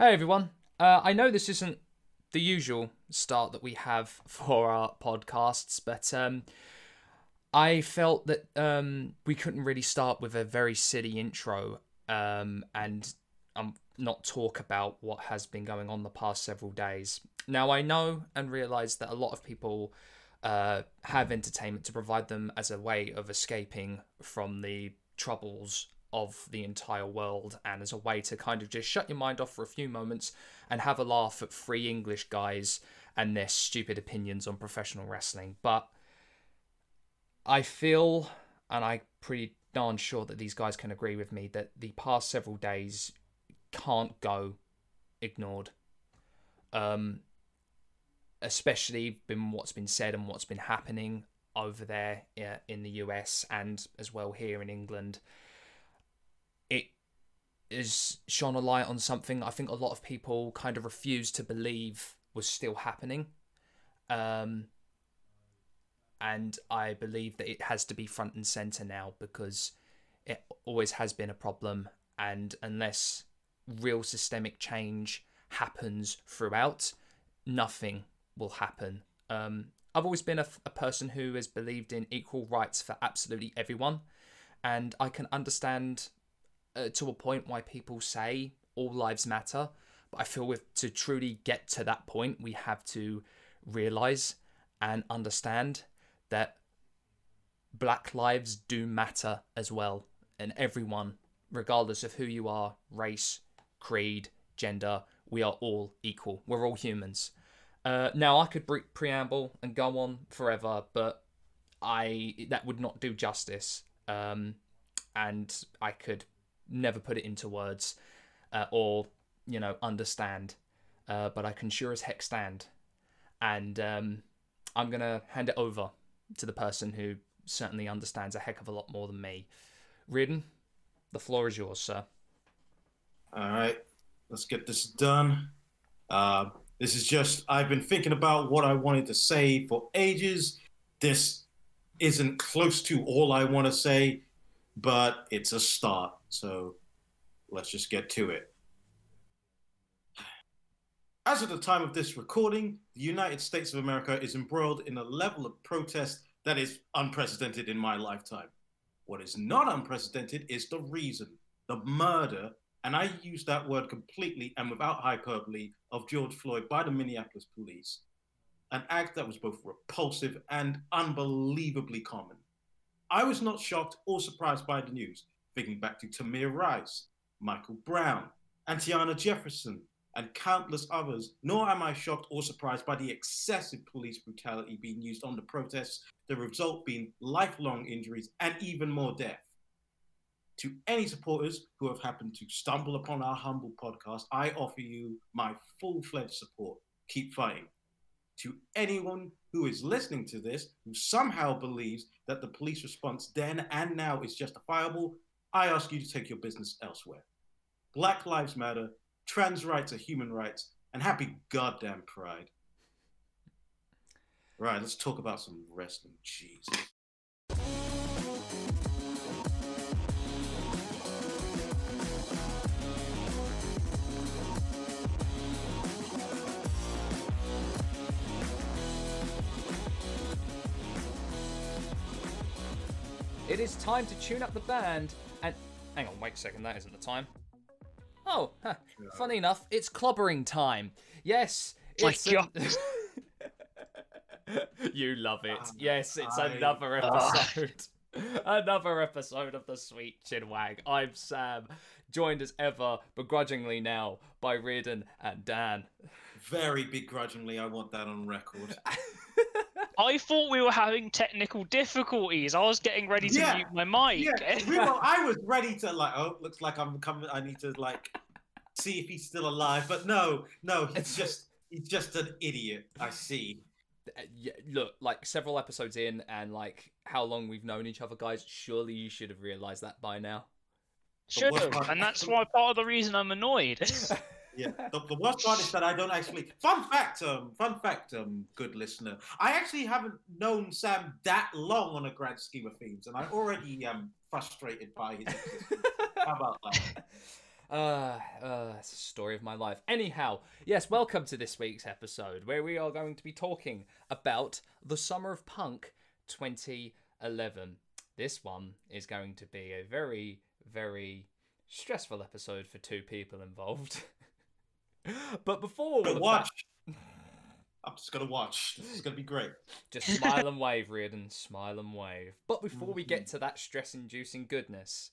Hey everyone. Uh, I know this isn't the usual start that we have for our podcasts, but um, I felt that um, we couldn't really start with a very silly intro um, and um, not talk about what has been going on the past several days. Now, I know and realize that a lot of people uh, have entertainment to provide them as a way of escaping from the troubles of the entire world and as a way to kind of just shut your mind off for a few moments and have a laugh at three English guys and their stupid opinions on professional wrestling. But I feel, and I'm pretty darn sure that these guys can agree with me, that the past several days can't go ignored. Um, especially been what's been said and what's been happening over there in the US and as well here in England. Is shone a light on something I think a lot of people kind of refused to believe was still happening. Um, and I believe that it has to be front and center now because it always has been a problem. And unless real systemic change happens throughout, nothing will happen. Um, I've always been a, a person who has believed in equal rights for absolutely everyone, and I can understand uh, to a point why people say all lives matter. But I feel with to truly get to that point, we have to realize and understand that black lives do matter as well, and everyone, regardless of who you are, race, creed, gender, we are all equal. We're all humans. Uh, now I could pre- preamble and go on forever, but I that would not do justice, um, and I could never put it into words uh, or you know understand. Uh, but I can sure as heck stand, and um, I'm gonna hand it over to the person who certainly understands a heck of a lot more than me. Riordan, the floor is yours, sir. All right, let's get this done. Uh, this is just, I've been thinking about what I wanted to say for ages. This isn't close to all I want to say, but it's a start. So let's just get to it. As of the time of this recording, the United States of America is embroiled in a level of protest that is unprecedented in my lifetime. What is not unprecedented is the reason, the murder, and I use that word completely and without hyperbole, of George Floyd by the Minneapolis police. An act that was both repulsive and unbelievably common. I was not shocked or surprised by the news, thinking back to Tamir Rice, Michael Brown, and Tiana Jefferson, and countless others, nor am I shocked or surprised by the excessive police brutality being used on the protests, the result being lifelong injuries and even more death. To any supporters who have happened to stumble upon our humble podcast, I offer you my full fledged support. Keep fighting. To anyone who is listening to this who somehow believes that the police response then and now is justifiable, I ask you to take your business elsewhere. Black Lives Matter trans rights are human rights, and happy goddamn pride. Right, let's talk about some wrestling. Jesus. It is time to tune up the band and. Hang on, wait a second, that isn't the time. Oh, huh. funny enough, it's clobbering time. Yes, it's. My God. you love it. Um, yes, it's I- another episode. another episode of the Sweet Chinwag. I'm Sam, joined as ever, begrudgingly now, by Riordan and Dan. Very begrudgingly, I want that on record. I thought we were having technical difficulties. I was getting ready to Yeah, mute my mic. yeah, we were, I was ready to like. Oh, looks like I'm coming. I need to like see if he's still alive. But no, no, he's just he's just an idiot. I see. Uh, yeah, look, like several episodes in, and like how long we've known each other, guys. Surely you should have realised that by now. Should have, and that's why part of the reason I'm annoyed. Yeah. The, the worst part is that I don't actually. Fun fact, um, fun fact, um, good listener. I actually haven't known Sam that long on a grand scheme of things, and I'm already um frustrated by his existence. How about that? Uh, uh, it's the story of my life. Anyhow, yes, welcome to this week's episode where we are going to be talking about the Summer of Punk 2011. This one is going to be a very, very stressful episode for two people involved. but before all Gonna of watch. I'm just gonna watch. This is gonna be great. just smile and wave, Riordan, smile and wave. But before we get to that stress-inducing goodness,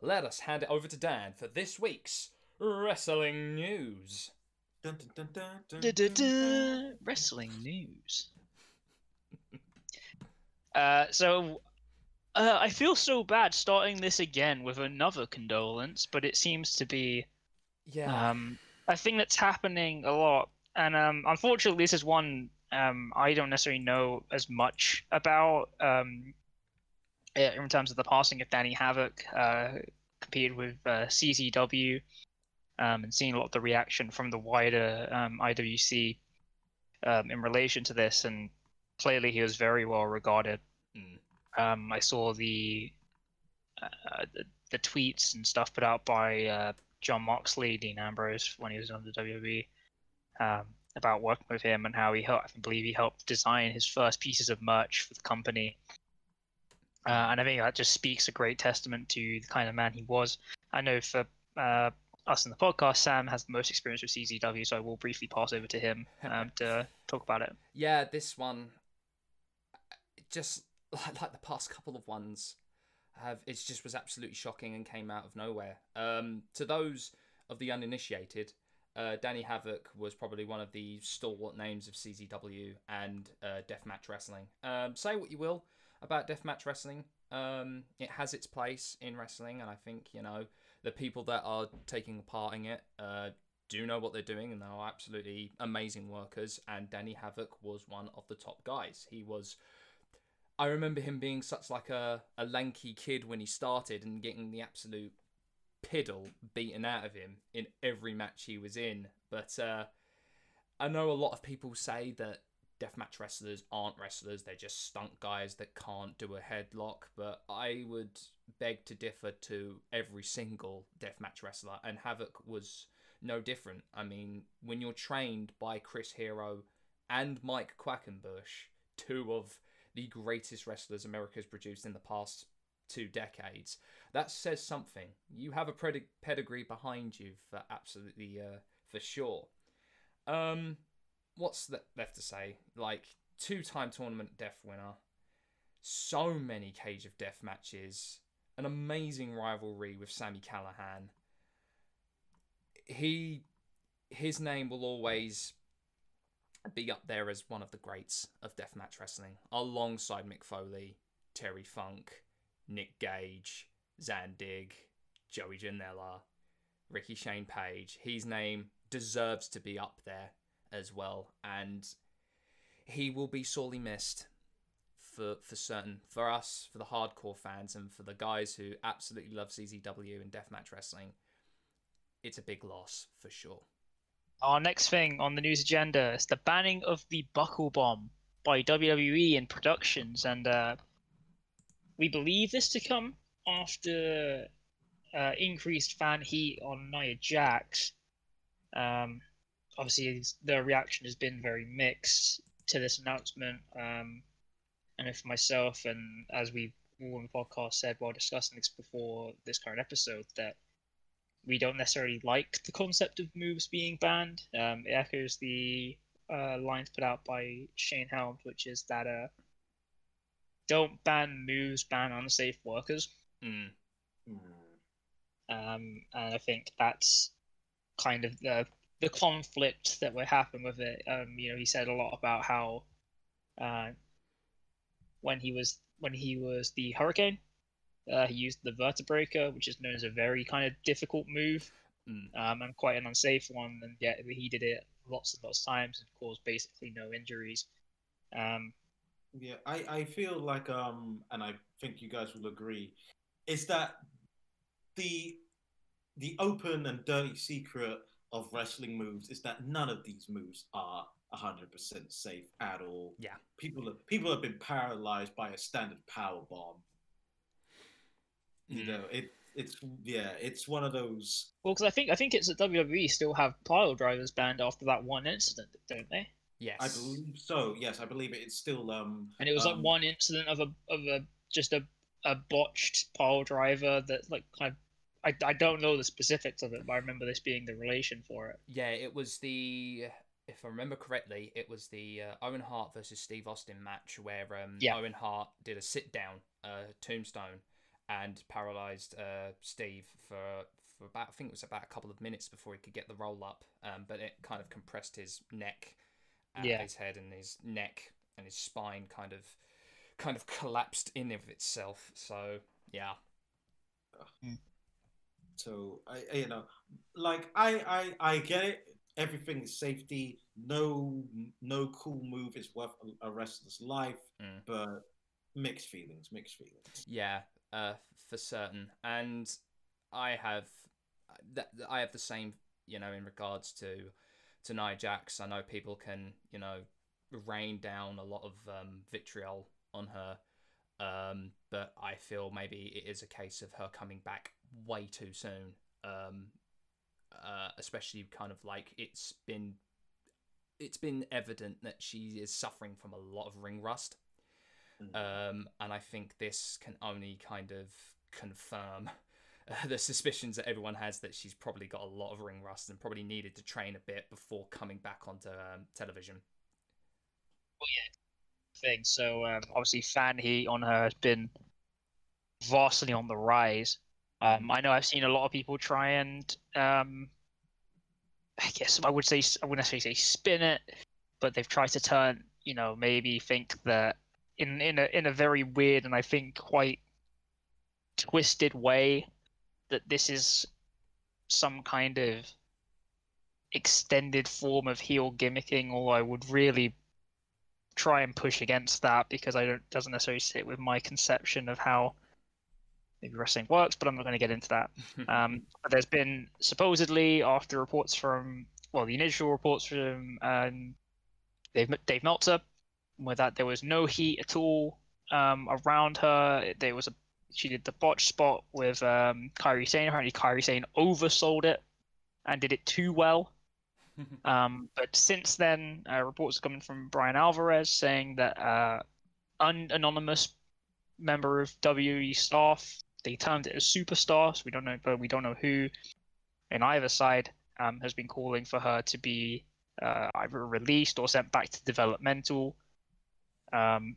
let us hand it over to Dan for this week's wrestling news. Dun, dun, dun, dun, dun, Da, da, dun. Wrestling news. Uh, so uh, I feel so bad starting this again with another condolence, but it seems to be Yeah. um, a thing that's happening a lot. And um, unfortunately, this is one um, I don't necessarily know as much about um, eh, in terms of the passing of Danny Havoc. Uh, competed with uh, CZW um, and seeing a lot of the reaction from the wider um, IWC um, in relation to this. And clearly, he was very well regarded. Mm. Um, I saw the, uh, the the tweets and stuff put out by uh, Jon Moxley, Dean Ambrose, when he was on the WWE, um, about working with him and how he helped. I believe he helped design his first pieces of merch for the company. Uh, and I think that just speaks a great testament to the kind of man he was. I know for uh, us in the podcast, Sam has the most experience with CZW, so I will briefly pass over to him um, to talk about it. Yeah, this one, just like, like the past couple of ones, have it just was absolutely shocking and came out of nowhere. Um, to those of the uninitiated, uh, Danny Havoc was probably one of the stalwart names of CZW and uh, Deathmatch Wrestling. Um, say what you will about Deathmatch Wrestling, um, it has its place in wrestling, and I think you know the people that are taking part in it uh, do know what they're doing and they are absolutely amazing workers. And Danny Havoc was one of the top guys. He was. I remember him being such like a, a lanky kid when he started and getting the absolute piddle beaten out of him in every match he was in. But uh, I know a lot of people say that deathmatch wrestlers aren't wrestlers, they're just stunt guys that can't do a headlock. But I would beg to differ to every single deathmatch wrestler, and Havoc was no different. I mean, when you're trained by Chris Hero and Mike Quackenbush, two of the greatest wrestlers America's produced in the past two decades, that says something. You have a pred- pedigree behind you for absolutely uh, for sure. Um, what's le- left to say? Like two-time tournament death winner, so many Cage of Death matches, an amazing rivalry with Sami Callihan. He, his name will always be up there as one of the greats of deathmatch wrestling, alongside Mick Foley, Terry Funk, Nick Gage, Zandig, Joey Janela, Ricky Shane Page. His name deserves to be up there as well, and he will be sorely missed for for certain for us, for the hardcore fans, and for the guys who absolutely love CZW and deathmatch wrestling. It's a big loss for sure. Our next thing on the news agenda is the banning of the Buckle Bomb by WWE and productions, and uh, we believe this to come after uh, increased fan heat on Nia Jax. Um, obviously, the reaction has been very mixed to this announcement, um, and if myself and as we all in the podcast said while discussing this before this current episode, that we don't necessarily like the concept of moves being banned. Um, it echoes the uh, lines put out by Shane Helms, which is that uh, don't ban moves, ban unsafe workers. Mm. Hmm. Um, and I think that's kind of the the conflict that would happen with it. Um, you know, he said a lot about how uh, when he was when he was the Hurricane, uh, he used the Vertebreaker, which is known as a very kind of difficult move Mm. um, and quite an unsafe one. And yet he did it lots and lots of times and caused basically no injuries. Um, Yeah, I, I feel like um and I think you guys will agree, is that the the open and dirty secret of wrestling moves is that none of these moves are hundred percent safe at all. Yeah. People have people have been paralyzed by a standard power bomb. You Mm. know, it it's yeah, it's one of those. Well, because I think I think it's that WWE still have pile drivers banned after that one incident, don't they? Yes. I believe so. Yes, I believe it. It's still um. And it was like um, one incident of a of a just a a botched pile driver that like kind of. I, I don't know the specifics of it, but I remember this being the relation for it. Yeah, it was the if I remember correctly, it was the uh, Owen Hart versus Steve Austin match where um, Yeah. Owen Hart did a sit down uh, tombstone and paralyzed uh, Steve for for about I think it was about a couple of minutes before he could get the roll up. Um, but it kind of compressed his neck, and Yeah. his head and his neck and his spine kind of kind of collapsed in of itself. So yeah, So I, I- you know, like I, I, I get it. Everything is safety. No, no cool move is worth a, a wrestler's life. Mm. But mixed feelings. Mixed feelings. Yeah, uh, for certain. And I have that I have the same, you know, in regards to to Nia Jax. I know people can, you know, rain down a lot of um, vitriol on her, um, but I feel maybe it is a case of her coming back way too soon. Um, uh, especially kind of like it's been it's been evident that she is suffering from a lot of ring rust. Um, and I think this can only kind of confirm uh, the suspicions that everyone has that she's probably got a lot of ring rust and probably needed to train a bit before coming back onto um, television. Well, yeah, thing. So um, obviously, fan heat on her has been vastly on the rise. Um, I know I've seen a lot of people try and, um, I guess I would say I wouldn't necessarily say spin it, but they've tried to turn, you know, maybe think that in in a in a very weird and I think quite twisted way that this is some kind of extended form of heel gimmicking, or I would really try and push against that because I don't doesn't necessarily sit with my conception of how maybe wrestling works, but I'm not going to get into that. Um, but there's been supposedly after reports from well, the initial reports from um, Dave Dave Meltzer, where that there was no heat at all um, around her. There was a she did the botch spot with um, Kairi Sane. Apparently, Kairi Sane oversold it and did it too well. Um, but since then, uh, reports are coming from Bryan Alvarez saying that uh, an anonymous member of WWE staff they termed it as superstar. So we don't know, but we don't know who in either side um, has been calling for her to be uh, either released or sent back to developmental. Um,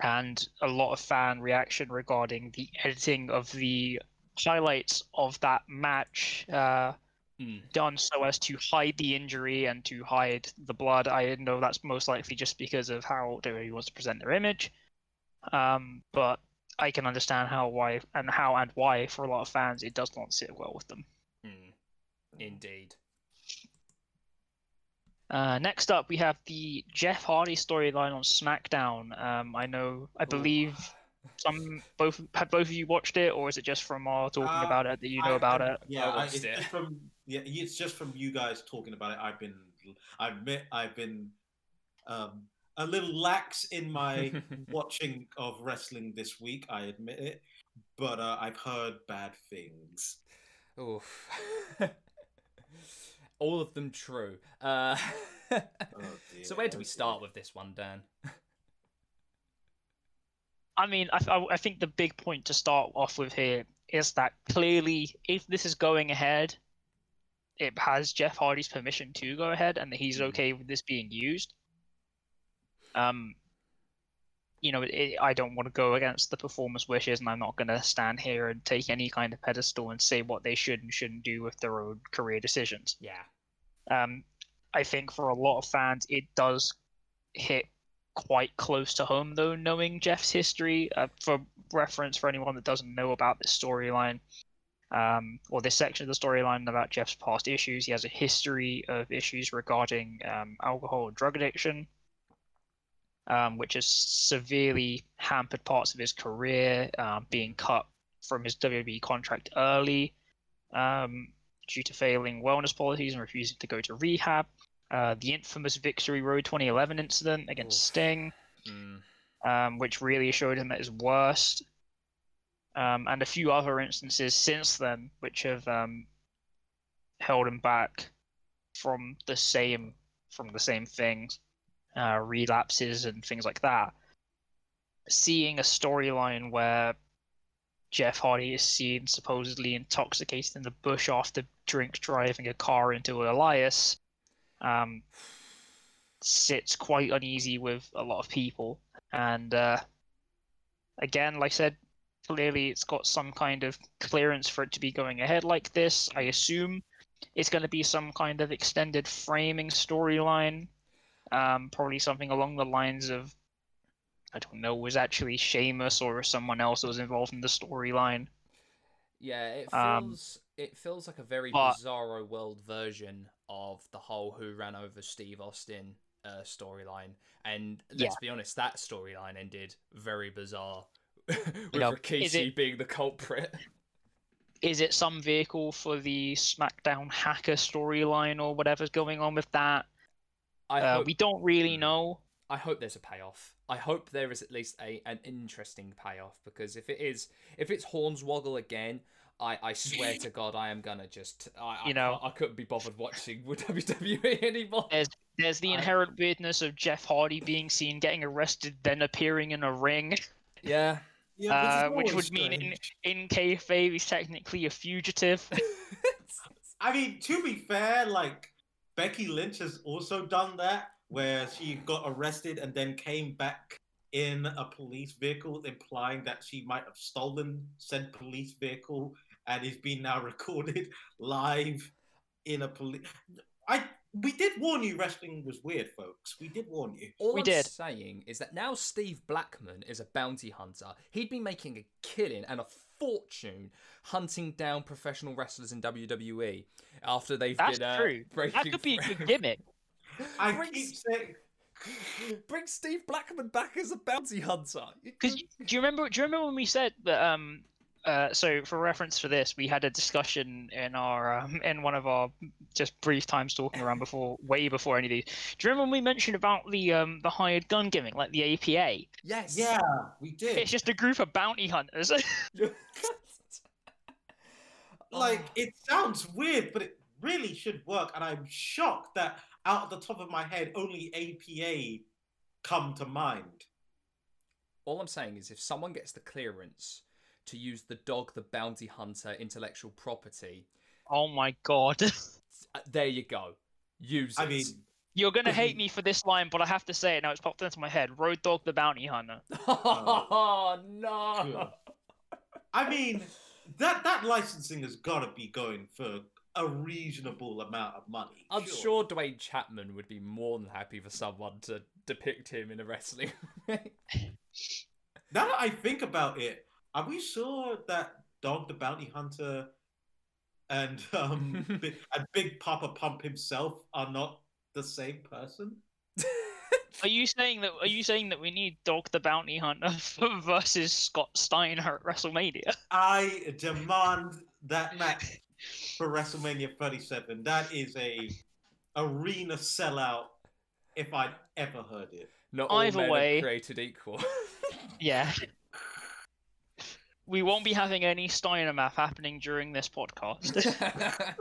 and a lot of fan reaction regarding the editing of the highlights of that match. Uh, Mm. done so as to hide the injury and to hide the blood. I know that's most likely just because of how WWE wants to present their image. Um, but I can understand how, why, and how and why for a lot of fans it does not sit well with them. Mm. Indeed. Uh, next up, we have the Jeff Hardy storyline on SmackDown. Um, I know, I believe some both have both of you watched it, or is it just from our talking Uh, about it that you know I- about I- it? Yeah, I I watched it's it. just from yeah, it's just from you guys talking about it. I've been, I admit, I've been um, a little lax in my watching of wrestling this week. I admit it, but uh, I've heard bad things. Oof. All of them true. Uh, Oh, so where do we start with this one, Dan? I mean, I, I, I think the big point to start off with here is that clearly, if this is going ahead, it has Jeff Hardy's permission to go ahead, and that he's Mhm. okay with this being used. Um, you know, it, I don't want to go against the performers' wishes, and I'm not going to stand here and take any kind of pedestal and say what they should and shouldn't do with their own career decisions. Yeah. Um, I think for a lot of fans, it does hit quite close to home, though, knowing Jeff's history. Uh, for reference, for anyone that doesn't know about this storyline, um, or this section of the storyline about Jeff's past issues, he has a history of issues regarding um, alcohol and drug addiction, um, which has severely hampered parts of his career, um, being cut from his WWE contract early. Um, due to failing wellness policies and refusing to go to rehab. Uh, the infamous Victory Road 2011 incident against Oof. Sting, Mm. um, which really showed him at his worst. um, and a few other instances since then, which have um, held him back from the same from the same things, uh, relapses and things like that. Seeing a storyline where Jeff Hardy is seen supposedly intoxicated in the bush after drink driving a car into Elias um, sits quite uneasy with a lot of people. And uh, again, like I said, clearly it's got some kind of clearance for it to be going ahead like this. I assume it's going to be some kind of extended framing storyline. Um, probably something along the lines of I don't know, was actually Sheamus or someone else that was involved in the storyline. Yeah, it Um, feels it feels like a very but- bizarro world version of the whole "Who Ran Over Steve Austin" uh, storyline. And let's Yeah. be honest, that storyline ended very bizarre, with know, Rikishi it- being the culprit. Is it some vehicle for the SmackDown hacker storyline or whatever's going on with that? I Uh, hope we don't really Hmm. know. I hope there's a payoff. I hope there is at least a an interesting payoff because if it is if it's Hornswoggle again, I, I swear to God I am gonna just I, I You know- can't- I couldn't be bothered watching with WWE anymore. There's there's the I- inherent weirdness of Jeff Hardy being seen getting arrested, then appearing in a ring. Yeah. Yeah, Uh, which always would mean in- strange. In kayfabe, he's technically a fugitive. I mean, to be fair, like Becky Lynch has also done that, where she got arrested and then came back in a police vehicle, implying that she might have stolen said police vehicle, and is being now recorded live in a police. I we did warn you, wrestling was weird, folks. We did warn you. All We I'm did. saying is that now Steve Blackman is a bounty hunter. He'd be making a killing and a fortune hunting down professional wrestlers in WWE after they've That's been uh, true. breaking That could be a through. good gimmick. I Brings- keep saying. Bring Steve Blackman back as a bounty hunter. Because do you remember? Do you remember when we said that? Um, uh, so for reference for this, we had a discussion in our um, in one of our just brief times talking around before, way before any of these. Do you remember when we mentioned about the um the hired gun gimmick, like the APA? yes. Yeah, we did. It's just a group of bounty hunters. like it sounds weird, but it really should work. And I'm shocked that out of the top of my head, only APA come to mind. All I'm saying is if someone gets the clearance to use the dog the bounty hunter intellectual property, oh my god, uh, there you go. Use I it. mean, you're gonna hate me for this line, but I have to say it now. It's popped into my head. Road Dog the bounty hunter. oh no. I mean that that licensing has got to be going for a reasonable amount of money. I'm sure Duane Chapman would be more than happy for someone to depict him in a wrestling. Now that I think about it, are we sure that Dog the Bounty Hunter and um Big, and Big Papa Pump himself are not the same person? Are you saying that? Are you saying that we need Dog the Bounty Hunter versus Scott Steiner at WrestleMania? I demand that match for WrestleMania 37. That is a arena sellout if I'd ever heard it. Not all Either men way- are created equal. Yeah. We won't be having any Steiner math happening during this podcast.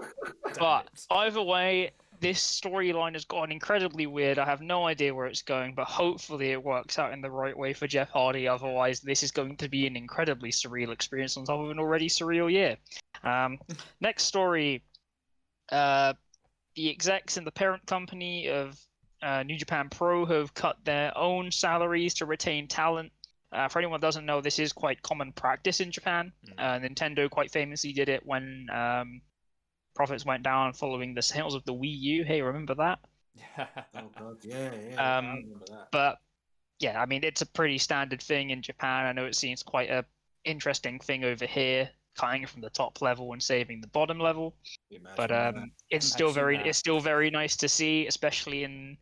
But it. either way, this storyline has gotten incredibly weird. I have no idea where it's going, but hopefully it works out in the right way for Jeff Hardy. Otherwise, this is going to be an incredibly surreal experience on top of an already surreal year. Um, next story uh, the execs in the parent company of uh, New Japan Pro have cut their own salaries to retain talent. Uh, for anyone who doesn't know, this is quite common practice in Japan. Mm. Uh, Nintendo quite famously did it when um, profits went down following the sales of the Wii U. Hey, remember that? Oh god, yeah, yeah. Um, I remember that. But yeah, I mean, it's a pretty standard thing in Japan. I know it seems quite a interesting thing over here, cutting from the top level and saving the bottom level. Imagine But that. um, it's still Imagine very that. it's still very nice to see, especially in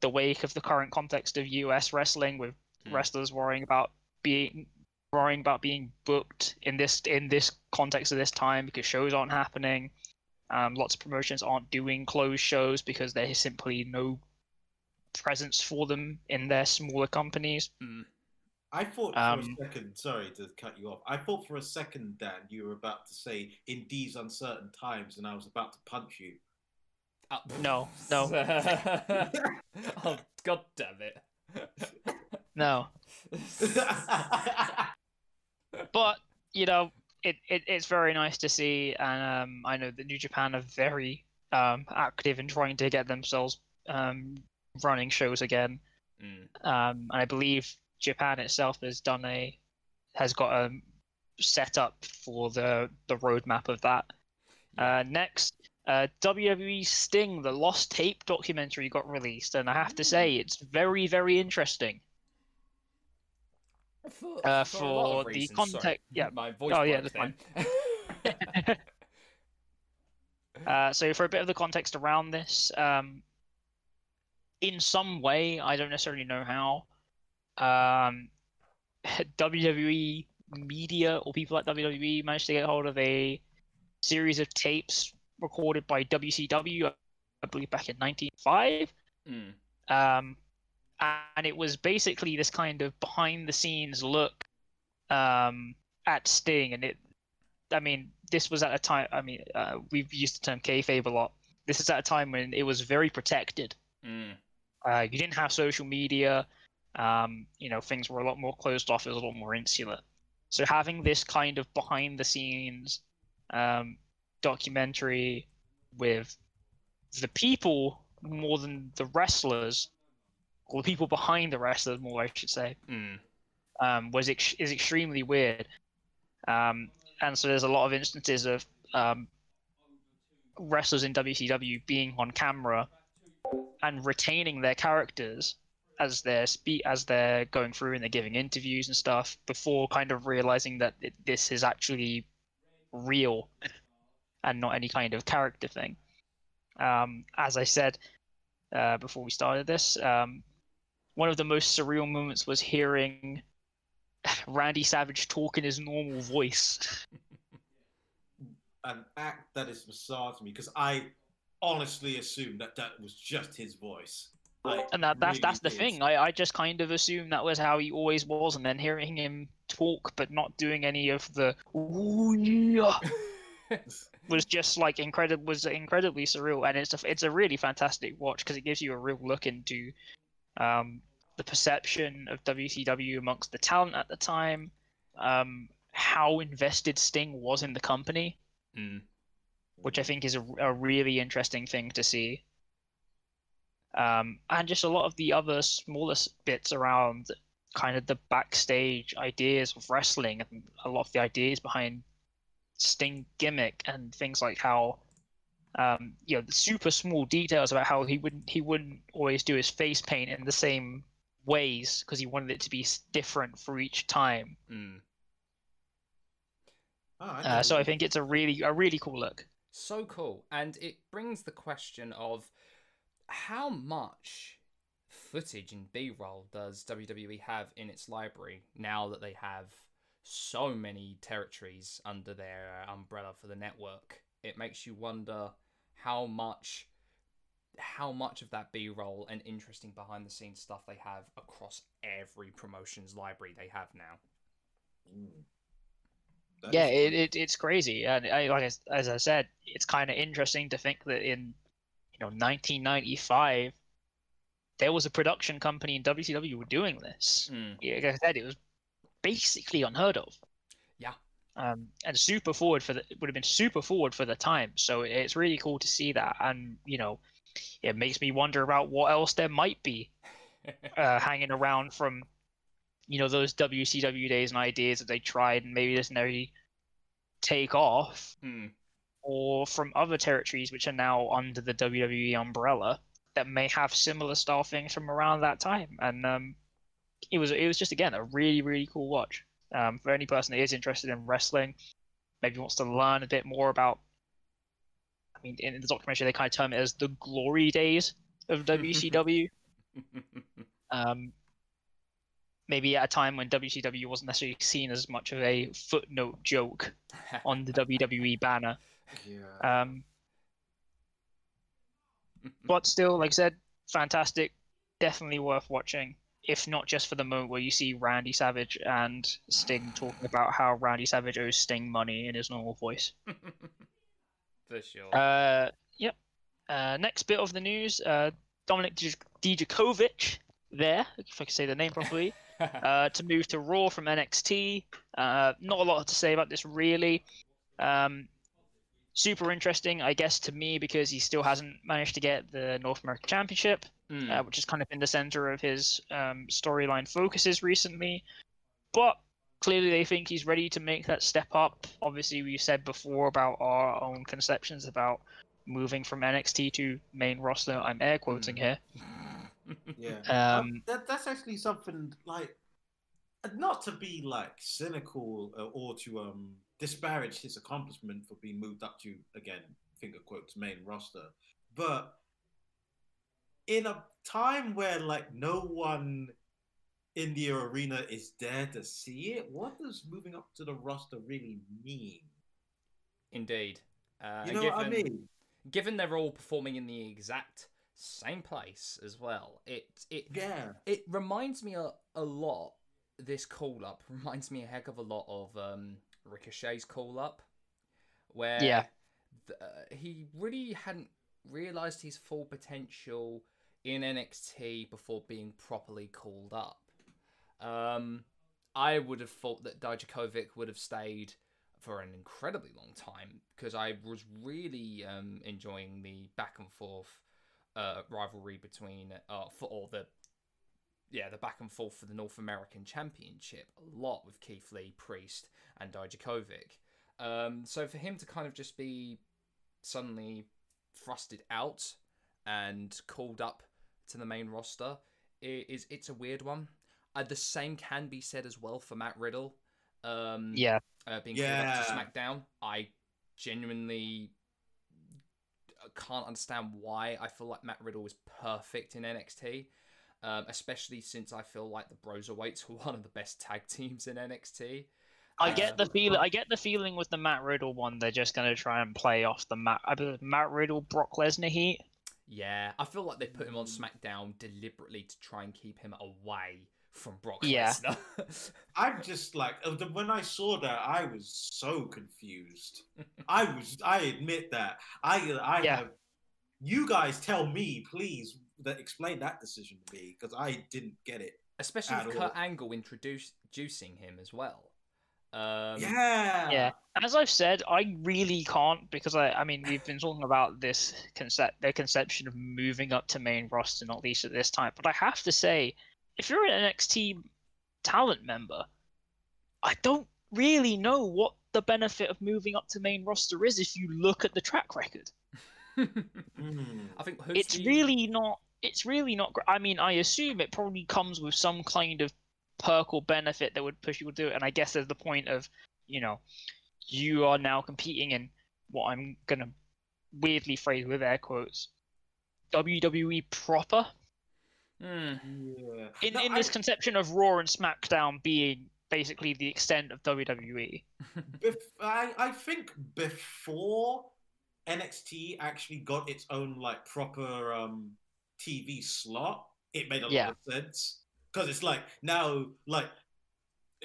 the wake of the current context of U.S. wrestling, with Hmm. wrestlers worrying about being worrying about being booked in this in this context of this time because shows aren't happening. Um, lots of promotions aren't doing closed shows because there's simply no presence for them in their smaller companies. Mm. I thought for Um, a second, sorry to cut you off. I thought for a second, Dan, you were about to say in these uncertain times, and I was about to punch you. Uh, No, no. oh god damn it. No, but you know, it, it it's very nice to see, and um, I know that New Japan are very um, active in trying to get themselves um, running shows again. Mm. Um, and I believe Japan itself has done a has got a set up for the the roadmap of that. Uh, next, uh, WWE Sting, the Lost Tape documentary got released, and I have to say it's very very interesting. For, Uh, of for the reasons, context- sorry. yeah. My voice Oh, yeah, that's then. Uh, so for a bit of the context around this, um, in some way, I don't necessarily know how, um, WWE media or people at WWE managed to get hold of a series of tapes recorded by WCW, I believe back in 1905. Mm. Um, and it was basically this kind of behind the scenes look um, at Sting, and it. I mean, this was at a time. I mean, uh, we've used the term kayfabe a lot. This is at a time when it was very protected. Mm. Uh, you didn't have social media. Um, you know, things were a lot more closed off. It was a lot more insular. So having this kind of behind the scenes um, documentary with the people more than the wrestlers, or the people behind the wrestlers more, I should say, Mm. um, was ex- is extremely weird. Um, and so there's a lot of instances of um, wrestlers in WCW being on camera and retaining their characters as they're spe- as they're going through and they're giving interviews and stuff before kind of realizing that it, this is actually real and not any kind of character thing. Um, as I said uh, before we started this, um, one of the most surreal moments was hearing Randy Savage talk in his normal voice. An act that is bizarre to me because I honestly assumed that that was just his voice. I And that, that's really that's the did. thing. I, I just kind of assumed that was how he always was, and then hearing him talk but not doing any of the was just like incredible. Was incredibly surreal, and it's a it's a really fantastic watch because it gives you a real look into um, the perception of WCW amongst the talent at the time, um, how invested Sting was in the company. Mm. which I think is a, a really interesting thing to see. Um, and just a lot of the other smaller bits around kind of the backstage ideas of wrestling and a lot of the ideas behind Sting gimmick and things like how, um, you know, the super small details about how he wouldn't he wouldn't always do his face paint in the same ways because he wanted it to be different for each time. Mm. Oh, I Uh, so I think it's a really a really cool look. So cool. And it brings the question of how much footage and B roll does WWE have in its library now that they have so many territories under their uh, umbrella for the network? It makes you wonder how much how much of that B-roll and interesting behind the scenes stuff they have across every promotion's library they have now. Mm. Yeah, is it, it it's crazy, and I, like as, as I said, it's kind of interesting to think that in you know 1995 there was a production company in WCW were doing this. Mm. Yeah, like I said, it was basically unheard of. Yeah. Um, and super forward for the it would have been super forward for the time. So it's really cool to see that, and you know, it makes me wonder about what else there might be uh, hanging around from you know those WCW days and ideas that they tried and maybe doesn't really take off, Mm. or from other territories which are now under the WWE umbrella that may have similar style things from around that time. And um, it was it was just again a really really cool watch um, for any person that is interested in wrestling, maybe wants to learn a bit more about. I mean, in the documentary, they kind of term it as the glory days of WCW um, maybe at a time when WCW wasn't necessarily seen as much of a footnote joke on the WWE banner. Yeah. Um, but still, like I said, fantastic, definitely worth watching. if not just for the moment where you see Randy Savage and Sting talking about how Randy Savage owes Sting money in his normal voice. For sure. Uh, yep. Uh, next bit of the news: uh, Dominik Dijakovic, there, if I can say the name properly, uh, to move to Raw from NXT. Uh, not a lot to say about this really. Um, super interesting, I guess, to me because he still hasn't managed to get the North American Championship, Mm. uh, which has kind of been the center of his um, storyline focuses recently. But clearly, they think he's ready to make that step up. Obviously, we said before about our own conceptions about moving from NXT to main roster. I'm air quoting Mm. here. Yeah. Um, that, that's actually something like not to be like cynical uh, or to um disparage his accomplishment for being moved up to again finger quotes main roster but in a time where like no one in the arena is there to see it what does moving up to the roster really mean Indeed. Uh, you know given, what i mean Given they're all performing in the exact same place as well, it it yeah it reminds me a, a lot. This call up reminds me a heck of a lot of um, Ricochet's call up, where Yeah. th- uh, he really hadn't realized his full potential in NXT before being properly called up. Um, I would have thought that Dijakovic would have stayed for an incredibly long time because I was really um, enjoying the back and forth uh, rivalry between uh, for all the yeah the back and forth for the North American Championship a lot with Keith Lee, Priest, and Dijakovic. Um, so for him to kind of just be suddenly thrusted out and called up to the main roster i- is it's a weird one. Uh, the same can be said as well for Matt Riddle. Um, yeah, uh, being called up Yeah. to SmackDown. I genuinely uh, can't understand why. I feel like Matt Riddle was perfect in NXT, um, especially since I feel like the Broserweights were one of the best tag teams in NXT. I Uh, get the feeling. I get the feeling with the Matt Riddle one, they're just gonna try and play off the Matt, Matt Riddle Brock Lesnar heat. Yeah, I feel like they put him on SmackDown deliberately to try and keep him away from Brock Yeah. Lesnar. I'm just like when I saw that, I was so confused. I was. I admit that. I. I Yeah. have. You guys tell me, please, that explain that decision to me because I didn't get it. especially At with all. Kurt Angle introducing him as well. Um, yeah. Yeah, as I've said, I really can't because I, I mean, we've been talking about this concept, their conception of moving up to main roster, not least at this time. But I have to say, if you're an NXT talent member, I don't really know what the benefit of moving up to main roster is if you look at the track record. Hmm. I think who's it's the- really not it's really not i mean i assume it probably comes with some kind of perk or benefit that would push you to do it and i guess there's the point of you know you are now competing in what i'm gonna weirdly phrase with air quotes wwe proper Hmm. Yeah. in, No, in I- this conception of raw and smackdown being basically the extent of wwe Bef- I, I think before NXT actually got its own like proper um, TV slot, it made a Yeah. lot of sense because it's like now like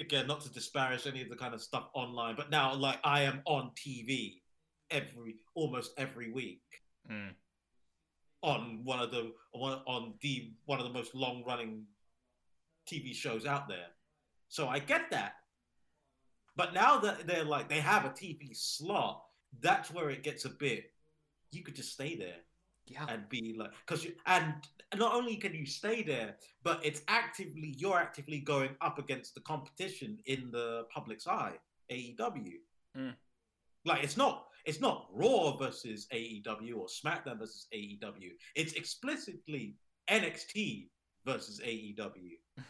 again not to disparage any of the kind of stuff online, but now like I am on TV every almost every week Hmm. On one of the one on the one of the most long running TV shows out there. So I get that. But now that they're like they have a TV slot, that's where it gets a bit you could just stay there Yeah. and be like because you and not only can you stay there, but it's actively you're actively going up against the competition in the public's eye, AEW. Mm. Like it's not it's not Raw versus AEW or SmackDown versus AEW. It's explicitly NXT versus AEW.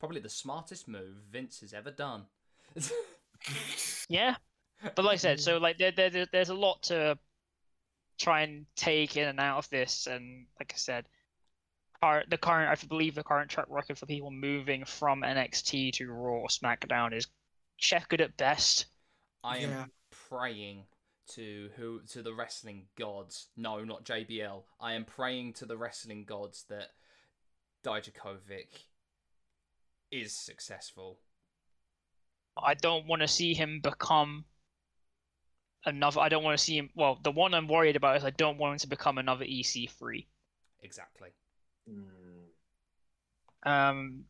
Probably the smartest move Vince has ever done. Yeah, but like I said, so like there, there, there- there's a lot to try and take in and out of this, and like I said, our, the current, I believe the current track record for people moving from NXT to Raw or SmackDown is checkered at best. I am Yeah. praying to who to the wrestling gods. No, not JBL. I am praying to the wrestling gods that Dijakovic is successful. I don't want to see him become another. I don't want to see him. Well, the one I'm worried about is I don't want him to become another EC3. Exactly. Mm. Um,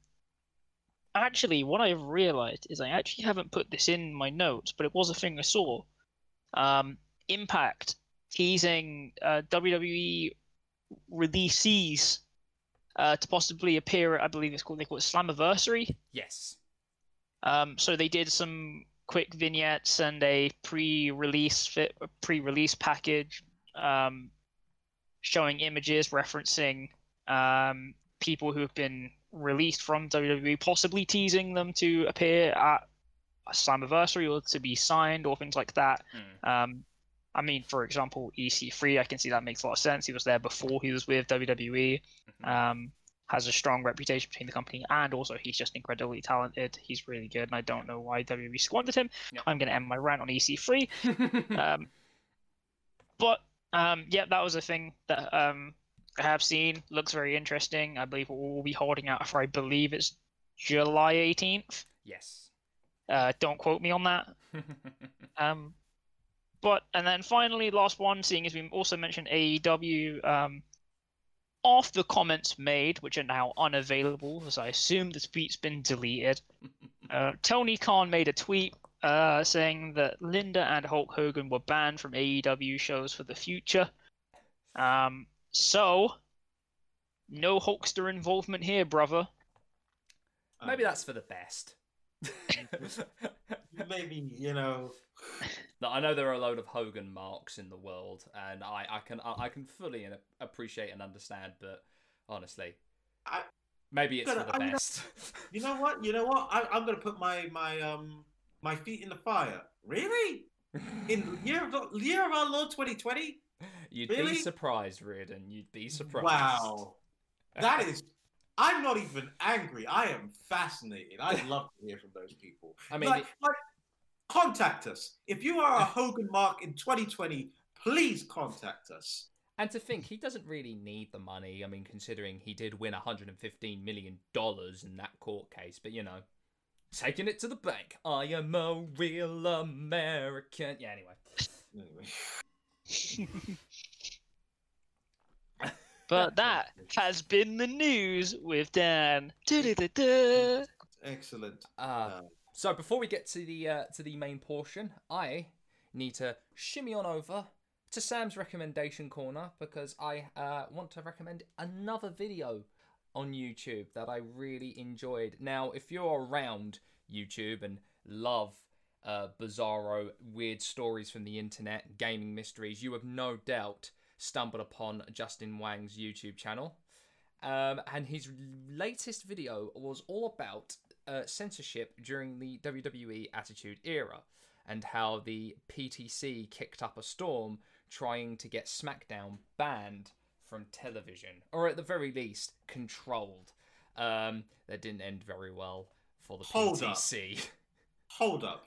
actually, what I've realized is I actually haven't put this in my notes, but it was a thing I saw. Um, Impact teasing uh, WWE releasees uh, to possibly appear at, I believe it's called, they call it Slammiversary. Yes. Um, so they did some quick vignettes and a pre-release fit, pre-release package um, showing images referencing um, people who have been released from WWE, possibly teasing them to appear at Slammiversary or to be signed or things like that. Hmm. Um, I mean, for example, EC3, I can see that makes a lot of sense. He was there before he was with WWE. Mhm. Um, has a strong reputation between the company, and also he's just incredibly talented. He's really good, and I don't know why WWE squandered him. Yep. I'm going to end my rant on EC3. Um, but um, yeah, that was a thing that um, I have seen. Looks very interesting. I believe we'll be holding out for, I believe it's July 18th. yes. Uh, don't quote me on that. Um, but and then finally, last one, seeing as we also mentioned AEW, um, off the comments made, which are now unavailable, as I assume the tweet's been deleted. Uh, Tony Khan made a tweet uh, saying that Linda and Hulk Hogan were banned from AEW shows for the future. Um, so, no Hulkster involvement here, brother. Maybe that's for the best. maybe you know. Now, I know there are a load of Hogan marks in the world, and I, I can I, I can fully and appreciate and understand, but honestly, I- maybe it's for Gonna- the I'm gonna- best. You know what? You know what? I, I'm gonna put my my um my feet in the fire. Really? In year of the year of our Lord 2020? You'd Really? be surprised, Riordan. You'd be surprised. Wow. That is. I'm not even angry. I am fascinated. I'd love to hear from those people. I mean, like, like, contact us if you are a Hogan Mark in 2020. Please contact us. And to think he doesn't really need the money. I mean, considering he did win 115 million dollars in that court case, but you know, taking it to the bank. I am a real American. Yeah. Anyway. Anyway. But that has been the news with Dan. Du-du-du-du. Excellent. Uh, Uh, so before we get to the uh, to the main portion, I need to shimmy on over to Sam's recommendation corner because I uh, want to recommend another video on YouTube that I really enjoyed. Now, if you're around YouTube and love uh, bizarro, weird stories from the internet, gaming mysteries, you have no doubt stumbled upon Justin Whang's YouTube channel. Um, and his latest video was all about uh, censorship during the WWE Attitude Era and how the PTC kicked up a storm trying to get SmackDown banned from television, or at the very least, controlled. Um, that didn't end very well for the Hold up. PTC. hold up.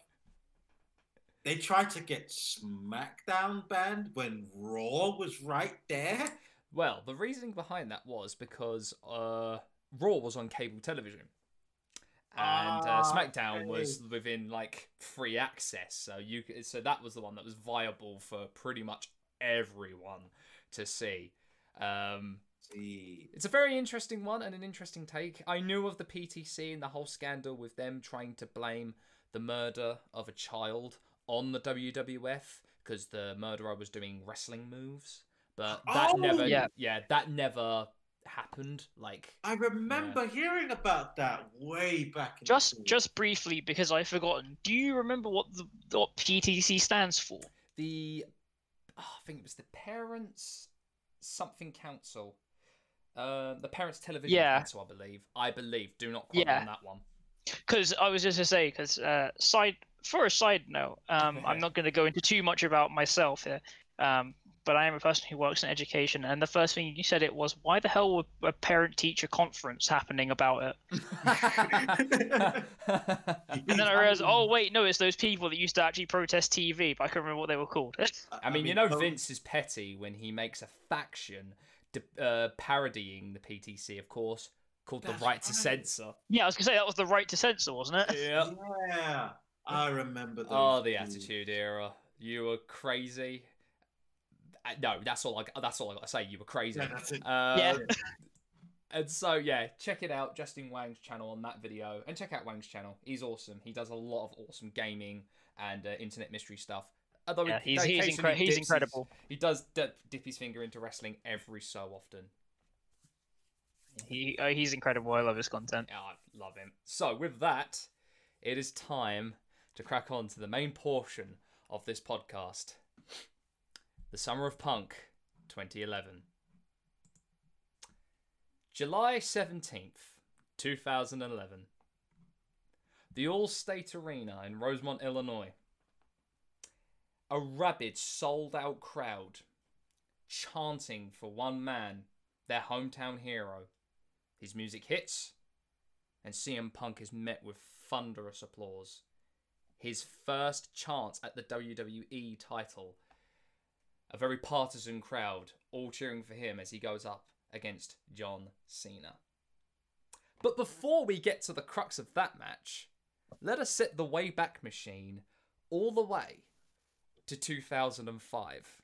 They tried to get SmackDown banned when Raw was right there. Well, the reasoning behind that was because uh, Raw was on cable television, and uh, Ah, SmackDown was within like free access. So you could, so that was the one that was viable for pretty much everyone to see. Um, See, it's a very interesting one and an interesting take. I knew of the PTC and the whole scandal with them trying to blame the murder of a child on the WWF because the murderer was doing wrestling moves. But that Oh! never, Yeah. yeah, that never happened. Like, I remember hearing about that way back. In Just the- just briefly, because I've forgotten. Do you remember what the what PTC stands for? the, oh, I think it was the Parents Something Council. Uh, the Parents Television Yeah. Council, I believe. I believe. Do not quote Yeah. on that one. Because I was just to say, because uh, side for a side note, um, I'm not going to go into too much about myself here. Um, but I am a person who works in education, and the first thing you said it was, why the hell were a parent-teacher conference happening about it? And then I realized, oh wait, no, it's those people that used to actually protest TV, but I can't remember what they were called. I mean, you know, Ho- Vince is petty when he makes a faction de- uh, parodying the PTC, of course, called That's the right to censor. Yeah, I was gonna say that was the right to censor, wasn't it? Yeah. Yeah, I remember those. Oh, the two. Attitude Era. You were crazy. Uh, No, that's all. I that's all I got to say. You were crazy. Yeah, that's it. Uh, Yeah. And so yeah, check it out, Justin Whang's channel on that video, and check out Whang's channel. He's awesome. He does a lot of awesome gaming and uh, internet mystery stuff. Although Yeah, he, he's he's, occasionally incre- he's dips his- incredible. he does dip, dip his finger into wrestling every so often. He uh, he's incredible. I love his content. Yeah, I love him. So with that, it is time to crack on to the main portion of this podcast. The Summer of Punk 2011. July 17th, 2011. The Allstate Arena in Rosemont, Illinois. A rabid, sold out crowd chanting for one man, their hometown hero. His music hits, and CM Punk is met with thunderous applause. His first chance at the WWE title. A very partisan crowd, all cheering for him as he goes up against John Cena. But before we get to the crux of that match, let us set the Wayback Machine all the way to 2005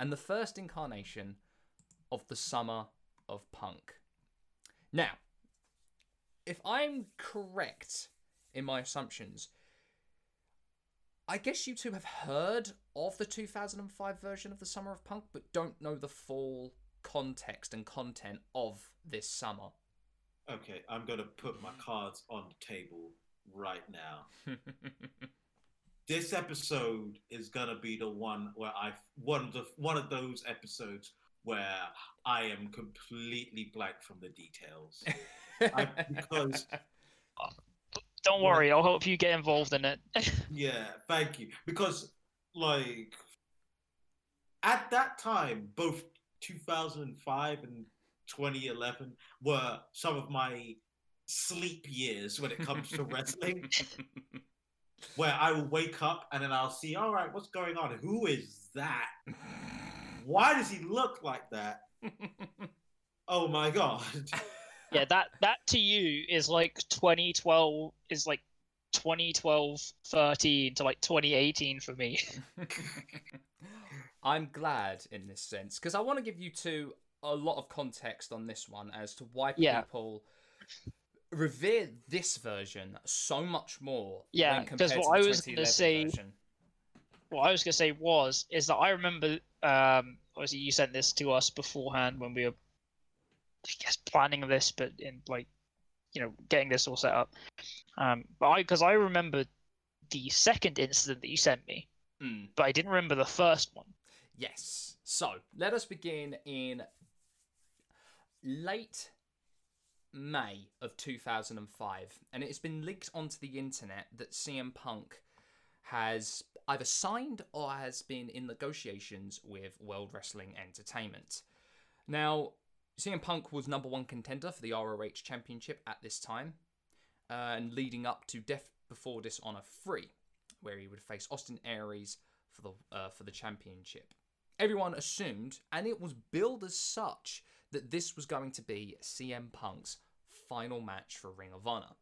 and the first incarnation of the Summer of Punk. Now, if I'm correct in my assumptions, I guess you two have heard of the 2005 version of the Summer of Punk, but don't know the full context and content of this summer. Okay, I'm gonna put my cards on the table right now. This episode is gonna be the one where I one of the one of those episodes where I am completely blank from the details. I- because Don't worry, I'll help you get involved in it. Yeah, thank you. Because like at that time, both 2005 and 2011 were some of my sleep years when it comes to wrestling, where I will wake up and then I'll see, all right, what's going on? Who is that? Why does he look like that? Oh my god. Yeah, that that to you is like 2012 is like 2012 13 to like 2018 for me. I'm glad in this sense because I want to give you two a lot of context on this one as to why Yeah. people revere this version so much more. Yeah, when 'cause compared what to I was gonna say- version. what I was gonna say was is that I remember um obviously you sent this to us beforehand when we were I guess planning this but in like you know getting this all set up um but I because I remember the second incident that you sent me Mm. but I didn't remember the first one Yes. So let us begin in late May of 2005, and it has been leaked onto the internet that CM Punk has either signed or has been in negotiations with World Wrestling Entertainment. Now, CM Punk was number one contender for the ROH Championship at this time, uh, and leading up to Death Before Dishonor 3, where he would face Austin Aries for the uh, for the championship. Everyone assumed, and it was billed as such, that this was going to be CM Punk's final match for Ring of Honor.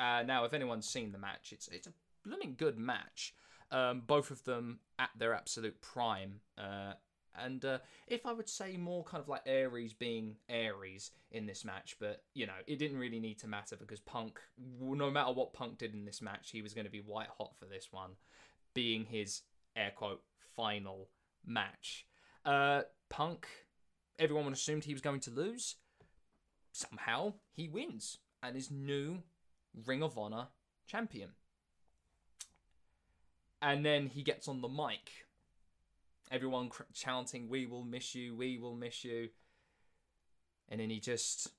Uh, now, if anyone's seen the match, it's it's a blooming good match. Um, both of them at their absolute prime. Uh, and uh, if I would say more kind of like Aries being Aries in this match, but you know, it didn't really need to matter because Punk, no matter what Punk did in this match, he was going to be white hot for this one, being his air quote final match. Uh, Punk, everyone assumed he was going to lose. Somehow he wins and is new Ring of Honor champion. And then he gets on the mic. Everyone cr- chanting, We will miss you, we will miss you. And then he just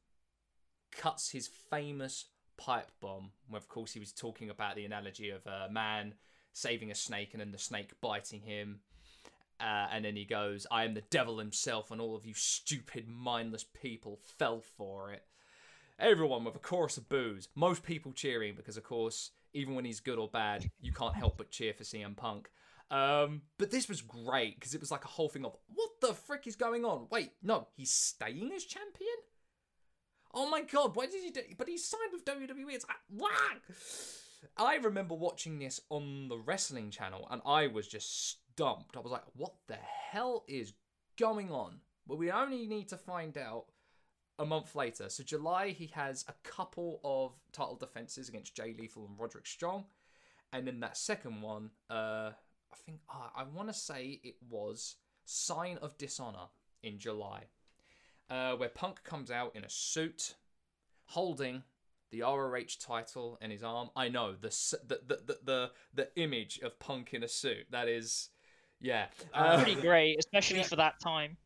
cuts his famous pipe bomb, where of course he was talking about the analogy of a man saving a snake and then the snake biting him. Uh, and then he goes, I am the devil himself, and all of you stupid, mindless people fell for it. Everyone with a chorus of boos, most people cheering because, of course, even when he's good or bad, you can't help but cheer for CM Punk. Um, but this was great because it was like a whole thing of what the frick is going on? Wait, no, he's staying as champion? Oh my god, why did he do? But he signed with WWE. It's like? I remember watching this on the wrestling channel, and I was just stumped. I was like, what the hell is going on? But we only need to find out a month later. So July, he has a couple of title defenses against Jay Lethal and Roderick Strong, and then that second one, uh, I think uh, I want to say it was Sign of Dishonor in July, uh, where Punk comes out in a suit, holding the ROH title in his arm. I know the the the the the, the image of Punk in a suit. That is, yeah, uh, Pretty great, especially for that time.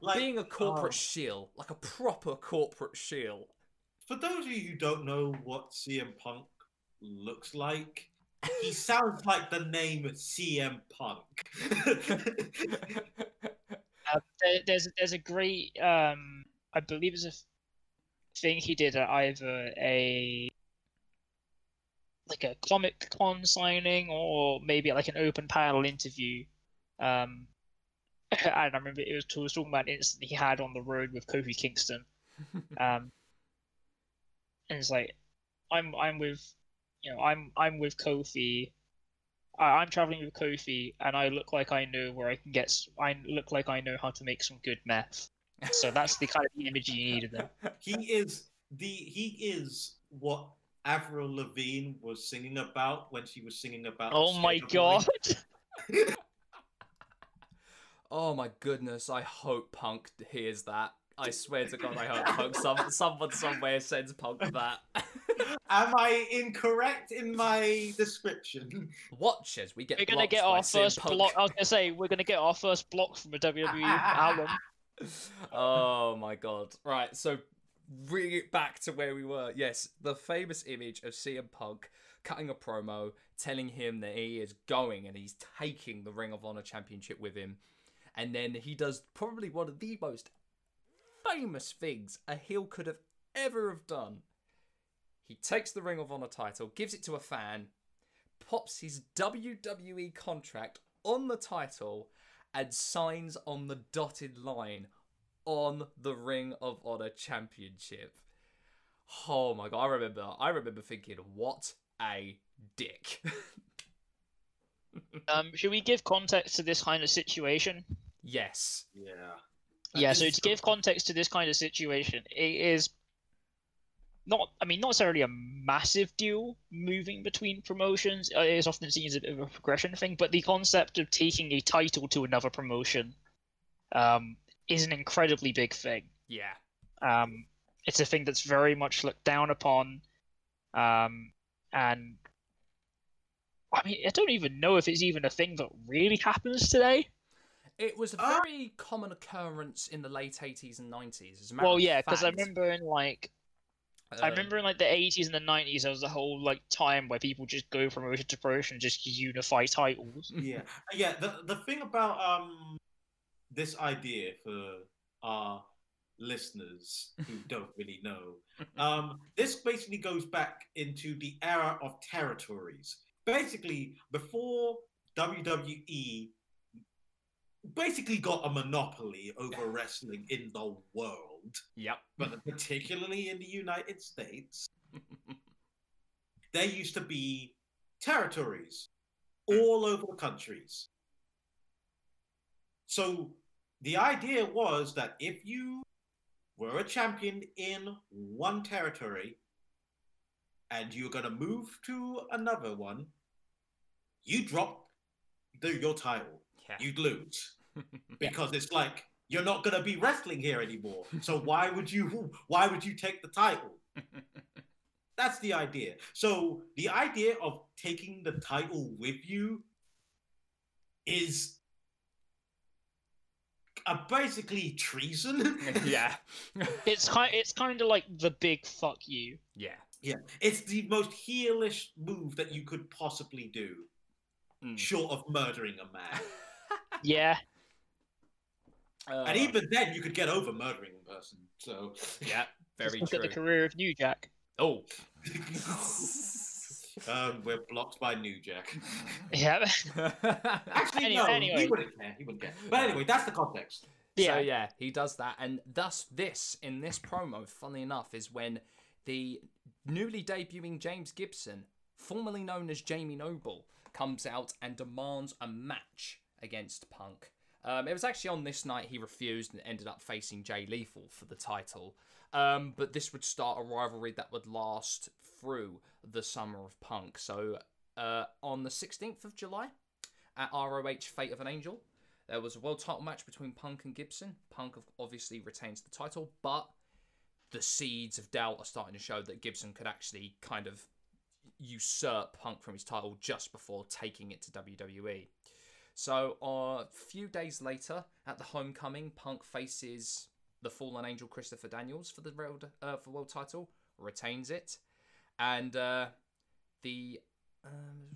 Like, being a corporate shield, like a proper corporate shield. for those of you who don't know what CM Punk looks like, he sounds like the name CM Punk. Uh, there, there's there's a great um I believe it's a thing he did at either a like a Comic Con signing or maybe like an open panel interview. Um, and I remember it was, he was talking about an incident he had on the road with Kofi Kingston. Um, and it's like, I'm I'm with, you know, I'm I'm with Kofi. I, I'm traveling with Kofi, and I look like I know where I can get. I look like I know how to make some good meth. So that's the kind of image you need of them. he is the he is what Avril Lavigne was singing about when she was singing about. Oh my god! Oh my goodness! I hope Punk hears that. I swear to God, I hope Punk. Some, someone somewhere sends Punk that. Am I incorrect in my description? Watch as we get. We're gonna get our first Punk. block. I was gonna say we're gonna get our first block from a WWE album. oh my god! Right, so bring it back to where we were. Yes, the famous image of CM Punk cutting a promo, telling him that he is going and he's taking the Ring of Honor Championship with him, and then he does probably one of the most famous things a heel could have ever have done. He takes the Ring of Honor title, gives it to a fan, pops his WWE contract on the title, and signs on the dotted line on the Ring of Honor Championship. Oh my god, I remember I remember thinking, what a dick. Um, should we give context to this kind of situation? yes. Yeah. Yeah, so to give context to this kind of situation, it is not, I mean, not necessarily a massive deal moving between promotions. Uh, It is often seen as a bit of a progression thing, but the concept of taking a title to another promotion um, is an incredibly big thing. Yeah. Um, it's a thing that's very much looked down upon, um, and I mean, I don't even know if it's even a thing that really happens today. It was a Ah. very common occurrence in the late 80s and 90s. As a matter Well, of yeah, because I remember in like I um, remember in like the eighties and the nineties, there was a whole like time where people just go from promotion to promotion, and just unify titles. yeah yeah the, the thing about um this idea for our listeners who don't really know um this basically goes back into the era of territories basically before wwe basically got a monopoly over wrestling in the world Yep. but particularly in the united states there used to be territories hmm. all over the countries. So the idea was that if you were a champion in one territory and you're going to move to another one, you drop the, your title. Yeah. You'd lose because it's like you're not going to be wrestling here anymore. So why would you why would you take the title? That's the idea. So the idea of taking the title with you is uh, basically treason. yeah. It's kind it's kind of like the big fuck you. yeah. yeah, it's the most heelish move that you could possibly do, Mm. short of murdering a man. Yeah, Uh, and even then, you could get over murdering a person. So yeah, very look true. at the career of New Jack. Oh. um, we're blocked by New Jack. Yeah, Actually, Any- no, anyway. he wouldn't care. He wouldn't care. But anyway, that's the context. Yeah. So yeah, he does that, and thus this in this promo, funnily enough, is when the newly debuting James Gibson, formerly known as Jamie Noble, comes out and demands a match against Punk. Um, it was actually on this night he refused and ended up facing Jay Lethal for the title. Um, but this would start a rivalry that would last through the summer of Punk. So uh, on the 16th of July at ROH Fate of an Angel, there was a world title match between Punk and Gibson. Punk obviously retains the title, but the seeds of doubt are starting to show that Gibson could actually kind of usurp Punk from his title just before taking it to WWE. So a few days later, at the homecoming, Punk faces the fallen angel Christopher Daniels for the world uh, for world title, retains it, and uh, the um,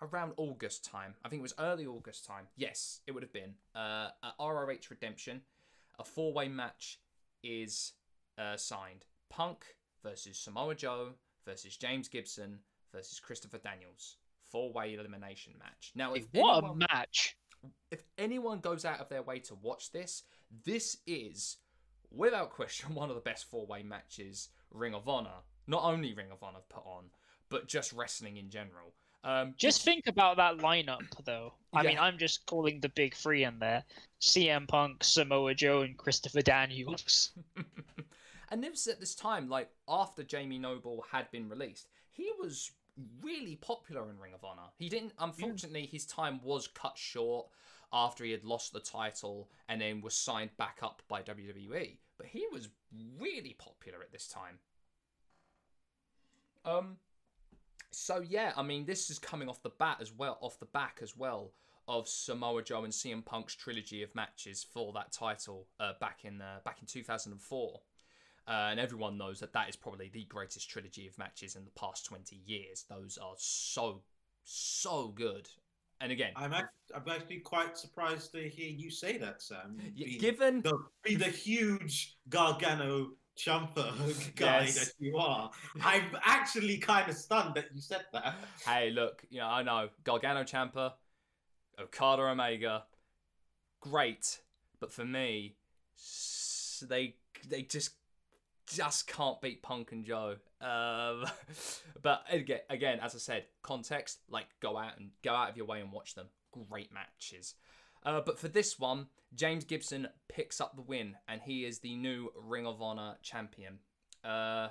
around August time, I think it was early August time. Yes, it would have been uh, at ROH Redemption. A four way match is uh, signed: Punk versus Samoa Joe versus James Gibson versus Christopher Daniels. Four way elimination match. Now, if what anyone- a match! if anyone goes out of their way to watch this, this is, without question, one of the best four way matches Ring of Honor, not only Ring of Honor put on, but just wrestling in general. Um, Just think about that lineup, though. I Yeah. mean, I'm just calling the big three in there: CM Punk, Samoa Joe, and Christopher Daniels. and this at this time, like after Jamie Noble had been released, he was really popular in Ring of Honor. He didn't, unfortunately, his time was cut short after he had lost the title and then was signed back up by WWE. But he was really popular at this time. Um, so yeah, I mean, this is coming off the bat as well, off the back as well of Samoa Joe and CM Punk's trilogy of matches for that title uh, back in uh, back in 2004. Uh, and everyone knows that that is probably the greatest trilogy of matches in the past 20 years. Those are so, so good. And again, I'm actually, I'm actually quite surprised to hear you say that, Sam. Be, given the, be the huge Gargano jumper guy Yes. that you are. I'm actually kind of stunned that you said that. hey, look, you know, I know Gargano Ciampa, Okada Omega, great, but for me, they they just just can't beat Punk and Joe. Um, but again, again, as I said, context like go out and go out of your way and watch them. Great matches. Uh, but for this one, James Gibson picks up the win, and he is the new Ring of Honor champion. Uh,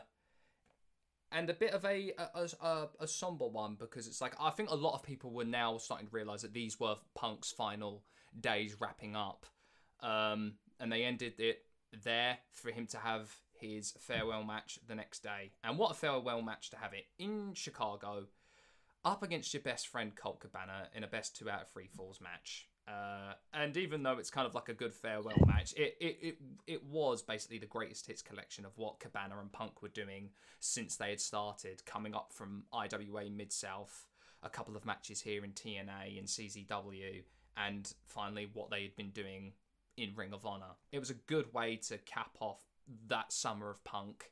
and a bit of a a, a a somber one because it's like I think a lot of people were now starting to realize that these were Punk's final days wrapping up, um, and they ended it there for him to have his farewell match the next day. And what a farewell match to have it in Chicago, up against your best friend Colt Cabana in a best two out of three falls match. Uh, and even though it's kind of like a good farewell match, it, it, it, it was basically the greatest hits collection of what Cabana and Punk were doing since they had started, coming up from IWA Mid South, a couple of matches here in TNA and CZW, and finally what they had been doing in Ring of Honor. It was a good way to cap off that summer of Punk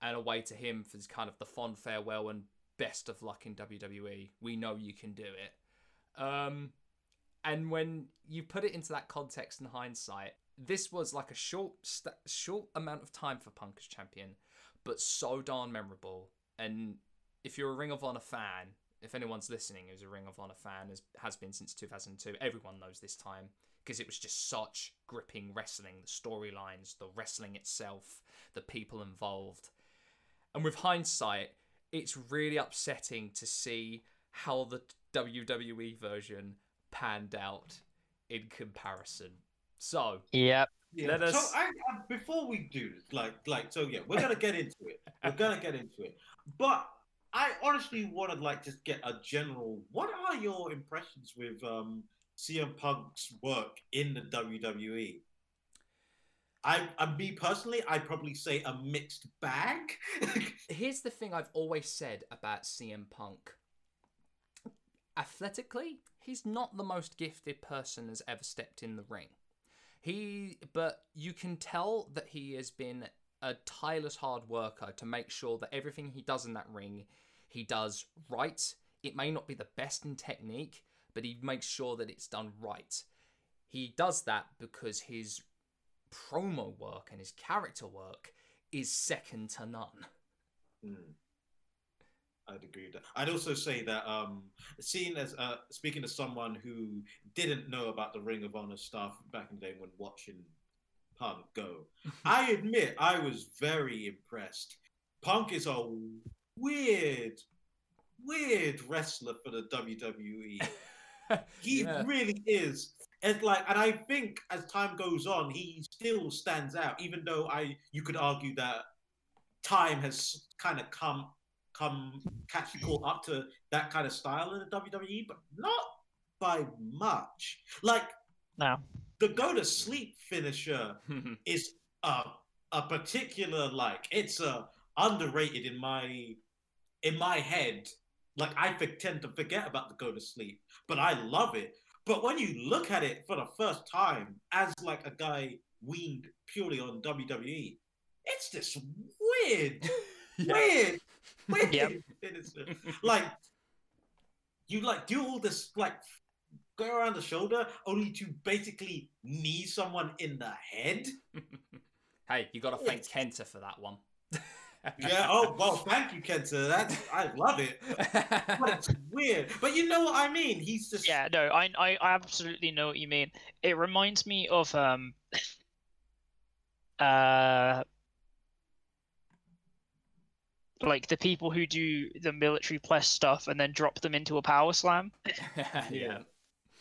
and a way to him for kind of the fond farewell and best of luck in WWE. We know you can do it. Um, and when you put it into that context and hindsight, this was like a short, st- short amount of time for Punk as champion, but so darn memorable. And if you're a Ring of Honor fan, if anyone's listening who's a Ring of Honor fan, has, has been since 2002, everyone knows this time because it was just such gripping wrestling the storylines, the wrestling itself, the people involved. And with hindsight, it's really upsetting to see how the WWE version panned out in comparison. So, Yep. Yeah. Let us- So I, I, before we do this, like, like, so yeah, we're gonna get into it. We're gonna get into it. But I honestly want to like just get a general. What are your impressions with um, CM Punk's work in the WWE? I, I, me personally, I'd probably say a mixed bag. here's the thing I've always said about CM Punk. Athletically, he's not the most gifted person has ever stepped in the ring. He, but you can tell that he has been a tireless hard worker to make sure that everything he does in that ring, he does right. It may not be the best in technique, but he makes sure that it's done right. He does that because his promo work and his character work is second to none. Mm. I'd agree with that. I'd also say that um, seeing as uh, speaking to someone who didn't know about the Ring of Honor stuff back in the day when watching Punk go, I admit I was very impressed. Punk is a weird, weird wrestler for the WWE. he Yeah. really is. And like, and I think as time goes on, he still stands out. Even though I, you could argue that time has kind of come, come catch caught up to that kind of style in the WWE, but not by much. Like No. the go to sleep finisher hmm. is a a particular like it's a underrated in my in my head. Like I tend to forget about the go to sleep, but I love it. But when you look at it for the first time as like a guy weaned purely on WWE, it's this weird, Yeah. weird, weird Yep. finisher. Uh, like you like do all this like go around the shoulder only to basically knee someone in the head. hey, you got to thank Kenta for that one. Yeah. Oh well, thank you, Kenta. That's I love it. But it's weird. But you know what I mean. He's just Yeah, no, I, I I absolutely know what you mean. It reminds me of um uh like the people who do the military press stuff and then drop them into a power slam. yeah.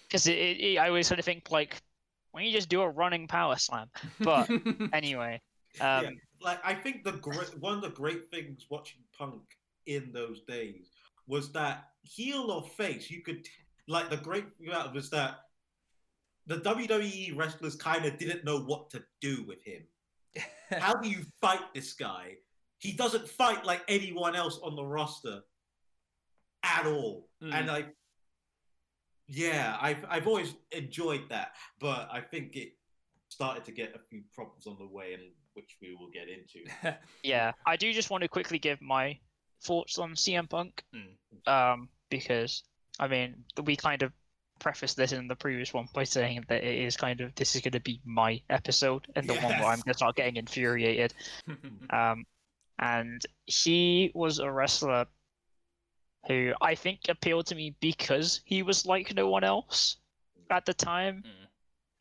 Because it, it, it- I always sort of think like, why don't you just do a running power slam? But anyway, um, yeah. Like I think the great one of the great things watching Punk in those days was that heel or face, you could like the great thing about it was that the WWE wrestlers kind of didn't know what to do with him. How do you fight this guy? He doesn't fight like anyone else on the roster at all. Mm. And I, yeah, I've I've always enjoyed that, but I think it started to get a few problems on the way, and which we will get into. yeah, I do just want to quickly give my thoughts on CM Punk, Mm. um, because I mean we kind of prefaced this in the previous one by saying that it is kind of this is going to be my episode and the one where I'm Yes. going to start getting infuriated. Um, and he was a wrestler who I think appealed to me because he was like no one else at the time.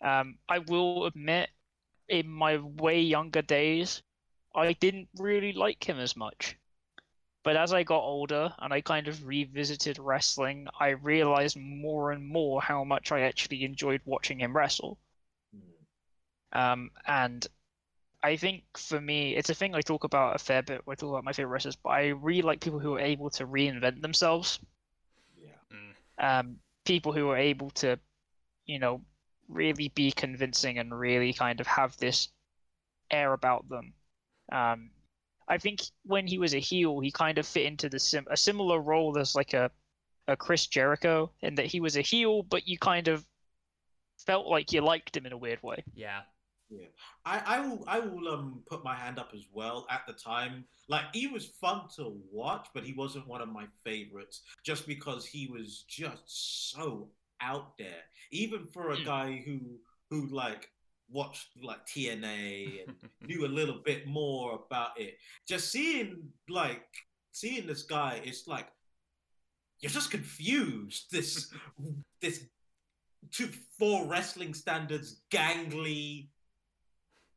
Mm. Um, I will admit, in my way younger days, I didn't really like him as much. But as I got older and I kind of revisited wrestling, I realized more and more how much I actually enjoyed watching him wrestle. Um, and I think for me, it's a thing I talk about a fair bit when I talk about my favorite wrestlers, but I really like people who are able to reinvent themselves. yeah, Mm. Um, people who are able to, you know, really be convincing and really kind of have this air about them. Um, I think when he was a heel, he kind of fit into the sim- a similar role as like a, a Chris Jericho, in that he was a heel, but you kind of felt like you liked him in a weird way. yeah. I, I will I will um put my hand up as well. At the time, like he was fun to watch, but he wasn't one of my favorites just because he was just so out there. Even for a Mm. guy who who like watched like TNA and knew a little bit more about it. Just seeing like seeing this guy, it's like you're just confused. This this to for wrestling standards, gangly,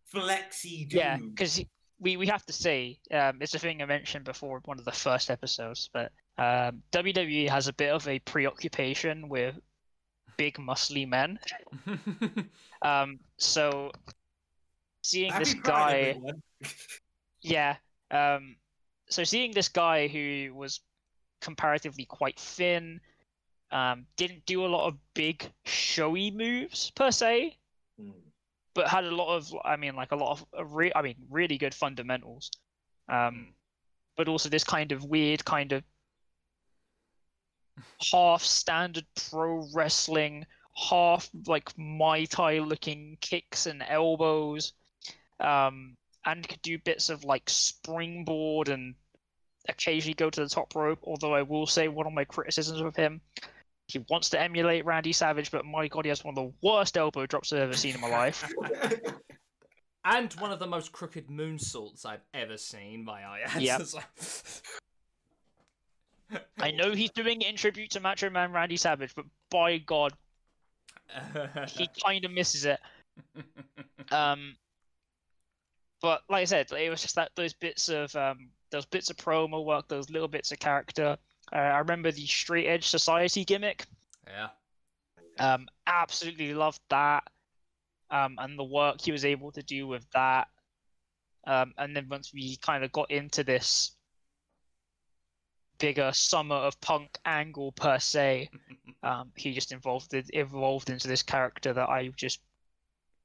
flexy dude. Yeah, because we, we have to say, um, it's a thing I mentioned before, one of the first episodes, but um, WWE has a bit of a preoccupation with big, muscly men. Um, so seeing this guy, yeah, um, so seeing this guy who was comparatively quite thin, um, didn't do a lot of big, showy moves per se, Hmm. but had a lot of i mean like a lot of re- i mean really good fundamentals um but also this kind of weird kind of half standard pro wrestling half like Muay Thai looking kicks and elbows um and could do bits of like springboard and occasionally go to the top rope although i will say one of my criticisms of him he wants to emulate Randy Savage, but my god, he has one of the worst elbow drops I've ever seen in my life. and one of the most crooked moonsaults I've ever seen. My eye. Yep. I know he's doing it in tribute to Macho Man Randy Savage, but by God, he kind of misses it. Um, but like I said, it was just that those bits of um, those bits of promo work, those little bits of character. Uh, I remember the Straight Edge Society gimmick. yeah. Um, absolutely loved that. Um, and the work he was able to do with that. Um, and then once we kind of got into this bigger summer of punk angle per se, um, he just evolved evolved into this character that I just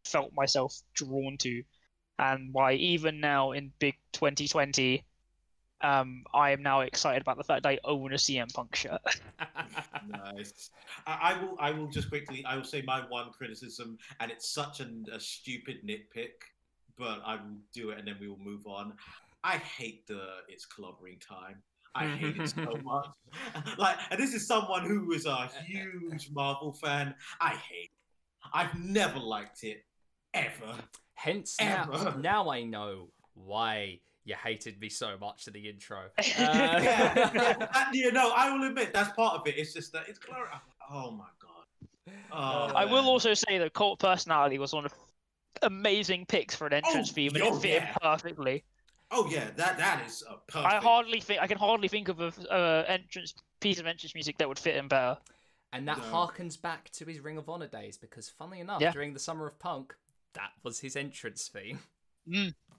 felt myself drawn to, and why even now in big 2020, um, I am now excited about the fact that I own a CM Punk shirt. nice. I, I will. I will just quickly. I will say my one criticism, and it's such an, a stupid nitpick, but I will do it, and then we will move on. I hate the it's clobbering time. I hate it so much. Like, and this is someone who is a huge Marvel fan. I hate. It. I've never liked it ever. Hence, now, Ever. now I know why you hated me so much in the intro. Uh, yeah, yeah, and, you know, I will admit that's part of it. It's just that it's clear. Oh my god. Oh, I will also say that Cult Personality was one of amazing picks for an entrance Oh, theme, and yo, it fit yeah. him perfectly. Oh yeah, that that is a perfect. I hardly think I can hardly think of a uh, entrance piece of entrance music that would fit him better. And that No. harkens back to his Ring of Honor days because, funnily enough, Yeah. during the Summer of Punk, that was his entrance theme.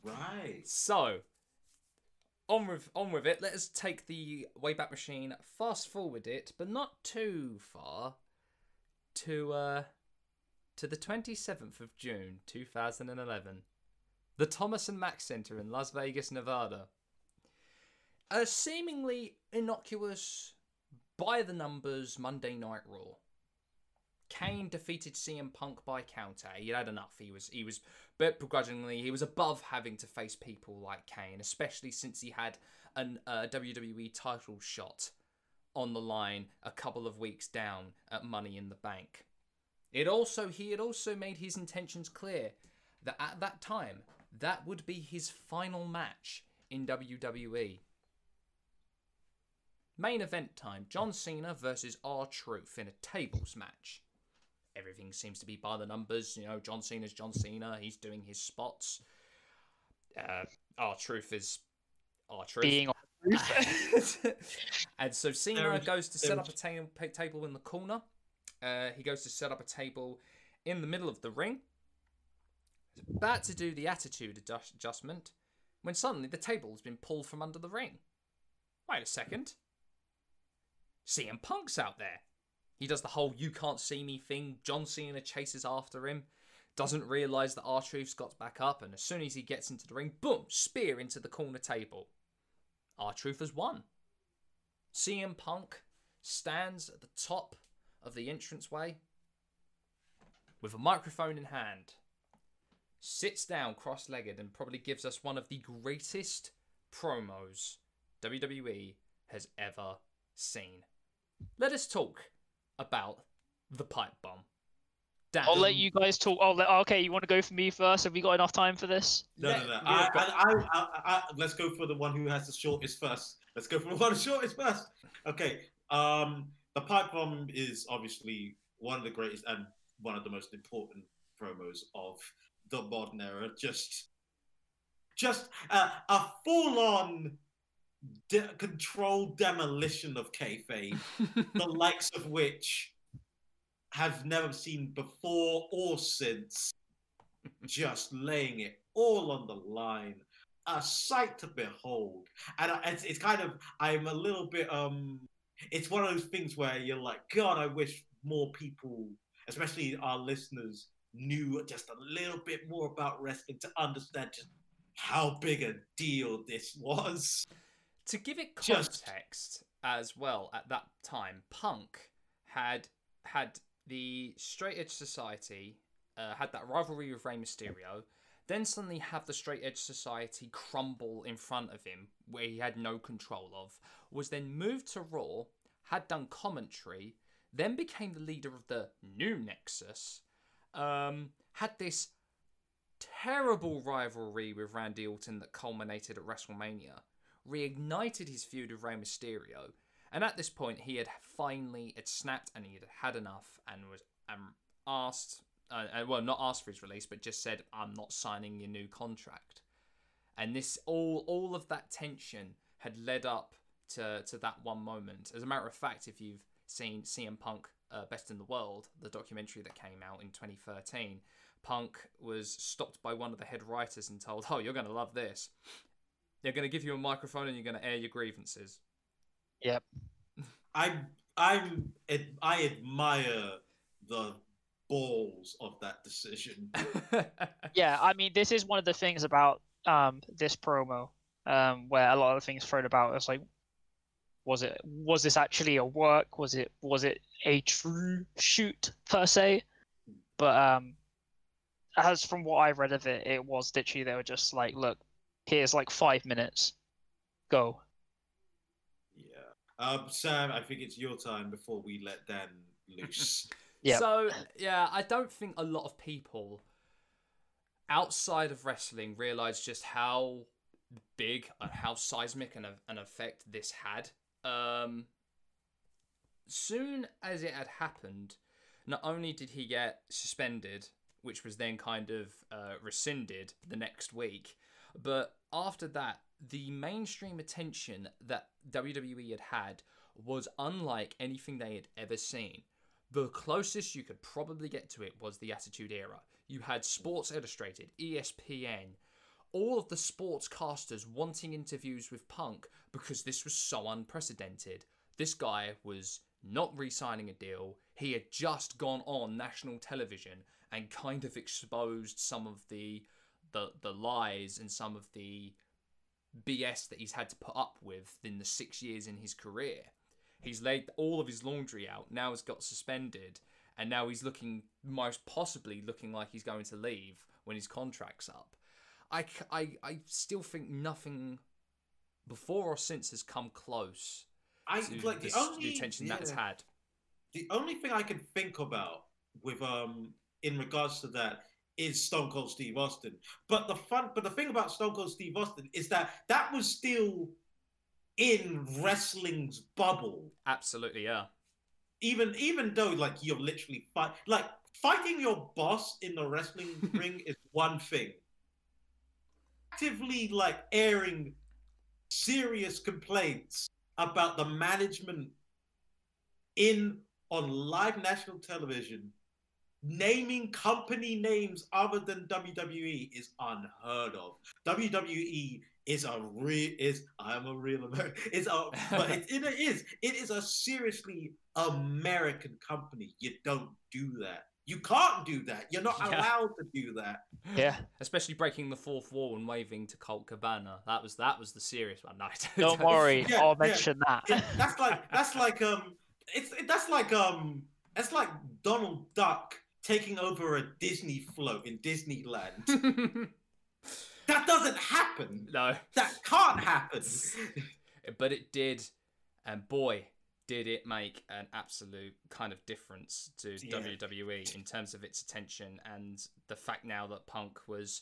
right. So, on with on with it. Let us take the Wayback Machine, fast forward it, but not too far, to uh, to the twenty seventh of June, two thousand and eleven, the Thomas and Mack Center in Las Vegas, Nevada. A seemingly innocuous, by the numbers Monday Night Raw. Kane defeated CM Punk by counter. He had enough. He was he was but begrudgingly he was above having to face people like Kane, especially since he had an uh, WWE title shot on the line a couple of weeks down at Money in the Bank. It also he had also made his intentions clear that at that time that would be his final match in WWE. Main event time: John Cena versus R Truth in a tables match everything seems to be by the numbers. You know, John Cena's John Cena. He's doing his spots. Uh, R Truth is R Truth. Being on and so Cena There is- goes to there set up a ta- table in the corner. Uh, he goes to set up a table in the middle of the ring. About to do the attitude adjust- adjustment when suddenly the table has been pulled from under the ring. Wait a second. CM Punk's out there. He does the whole you can't see me thing. John Cena chases after him. Doesn't realise that R Truth's got back up, and as soon as he gets into the ring, boom, spear into the corner table. R Truth has won. CM Punk stands at the top of the entranceway with a microphone in hand, sits down cross legged, and probably gives us one of the greatest promos WWE has ever seen. Let us talk about the pipe bomb. Dan, I'll let you guys talk. Oh, let, okay. You want to go for me first? Have we got enough time for this? No, Let- no, no. yeah, I, but- I, I, I, I, let's go for the one who has the shortest first. Let's go for the one shortest first. Okay. Um, the pipe bomb is obviously one of the greatest and one of the most important promos of the modern era. Just, just uh, a full-on de- controlled demolition of kayfabe, the likes of which have never seen before or since just laying it all on the line. A sight to behold. And it's, it's kind of, I'm a little bit, um, it's one of those things where you're like, God, I wish more people, especially our listeners, knew just a little bit more about wrestling to understand just how big a deal this was. to give it Just- context as well at that time punk had had the straight edge society uh, had that rivalry with Rey Mysterio then suddenly have the straight edge society crumble in front of him where he had no control of was then moved to raw had done commentary then became the leader of the new nexus um, had this terrible rivalry with Randy Orton that culminated at WrestleMania reignited his feud with Rey Mysterio. And at this point, he had finally had snapped and he had had enough and was um, asked, uh, uh, well, not asked for his release, but just said, "I'm not signing your new contract." And this all all of that tension had led up to to that one moment. As a matter of fact, if you've seen CM Punk uh, Best in the World, the documentary that came out in 2013, Punk was stopped by one of the head writers and told, "Oh, you're going to love this. They're going to give you a microphone and you're going to air your grievances." Yep. I I'm I admire the balls of that decision. Yeah, I mean, this is one of the things about um this promo, um, where a lot of the things thrown about. It's like, was it was this actually a work? Was it was it a true shoot per se? But um, as from what I read of it, it was literally they were just like, look, here's like five minutes, go. yeah. Um, Sam, I think it's your time before we let Dan loose. yeah. So yeah, I don't think a lot of people outside of wrestling realize just how big and how seismic an, an effect this had. Um, soon as it had happened, not only did he get suspended, which was then kind of uh, rescinded the next week, but after that, the mainstream attention that WWE had had was unlike anything they had ever seen. The closest you could probably get to it was the Attitude Era. You had Sports Illustrated, ESPN, all of the sportscasters wanting interviews with Punk because this was so unprecedented. This guy was not re signing a deal. He had just gone on national television and kind of exposed some of the the, the lies and some of the BS that he's had to put up with in the six years in his career. He's laid all of his laundry out. Now he's got suspended, and now he's looking most possibly looking like he's going to leave when his contract's up. I, I, I still think nothing before or since has come close I to like this- the only attention yeah, that's had. The only thing I can think about with um in regards to that is Stone Cold Steve Austin. But the fun, but the thing about Stone Cold Steve Austin is that that was still in wrestling's bubble. Absolutely, yeah. Even even though like you're literally fight like fighting your boss in the wrestling ring is one thing. Actively like airing serious complaints about the management in on live national television naming company names other than WWE is unheard of. WWE is a real is I'm a real American. It's a but it, it is it is a seriously American company. You don't do that. You can't do that. You're not Yeah. allowed to do that. Yeah. Especially breaking the fourth wall and waving to Colt Cabana. That was that was the serious one. No, I Don't worry, Yeah, I'll yeah. mention that. It- that's like that's like um it's it, that's like um that's like Donald Duck taking over a Disney float in Disneyland. that doesn't happen. no, That can't happen. but it did, and boy, did it make an absolute kind of difference to Yeah. WWE in terms of its attention and the fact now that Punk was.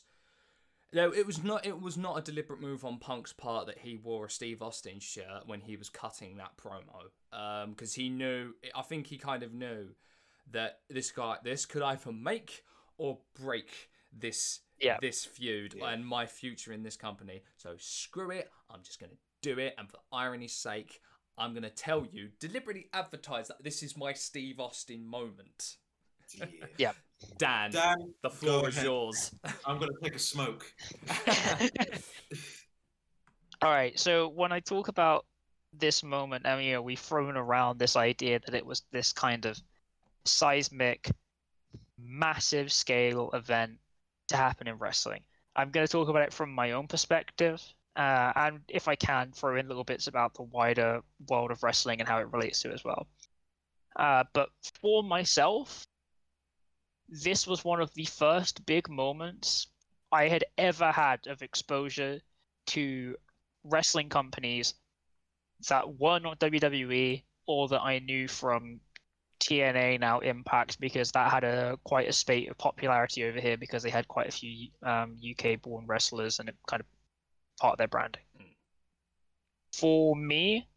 No, it was not. It was not a deliberate move on Punk's part that he wore a Steve Austin shirt when he was cutting that promo, um, because he knew. I think he kind of knew that this guy, this could either make or break this Yeah. this feud Yeah. and my future in this company. So screw it. I'm just gonna do it, and for irony's sake, I'm gonna tell you deliberately advertise that this is my Steve Austin moment. Yeah. Yeah. Dan, Dan, the floor is ahead. yours. I'm gonna take a smoke. All right. So when I talk about this moment, I mean, you know, we've thrown around this idea that it was this kind of seismic, massive scale event to happen in wrestling. I'm going to talk about it from my own perspective, uh, and if I can, throw in little bits about the wider world of wrestling and how it relates to it as well. Uh, but for myself, this was one of the first big moments I had ever had of exposure to wrestling companies that were not WWE or that I knew from TNA now Impact because that had a quite a spate of popularity over here because they had quite a few um, UK-born wrestlers and it kind of part of their branding. Mm. For me,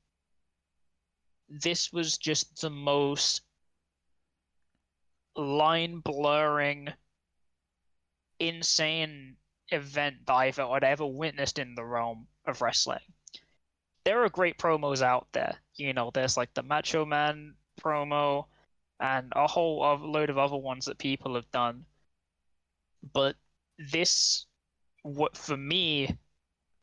this was just the most line blurring, insane event that I've I'd ever witnessed in the realm of wrestling. There are great promos out there. You know, there's like the Macho Man promo and a whole other load of other ones that people have done. But this, what for me,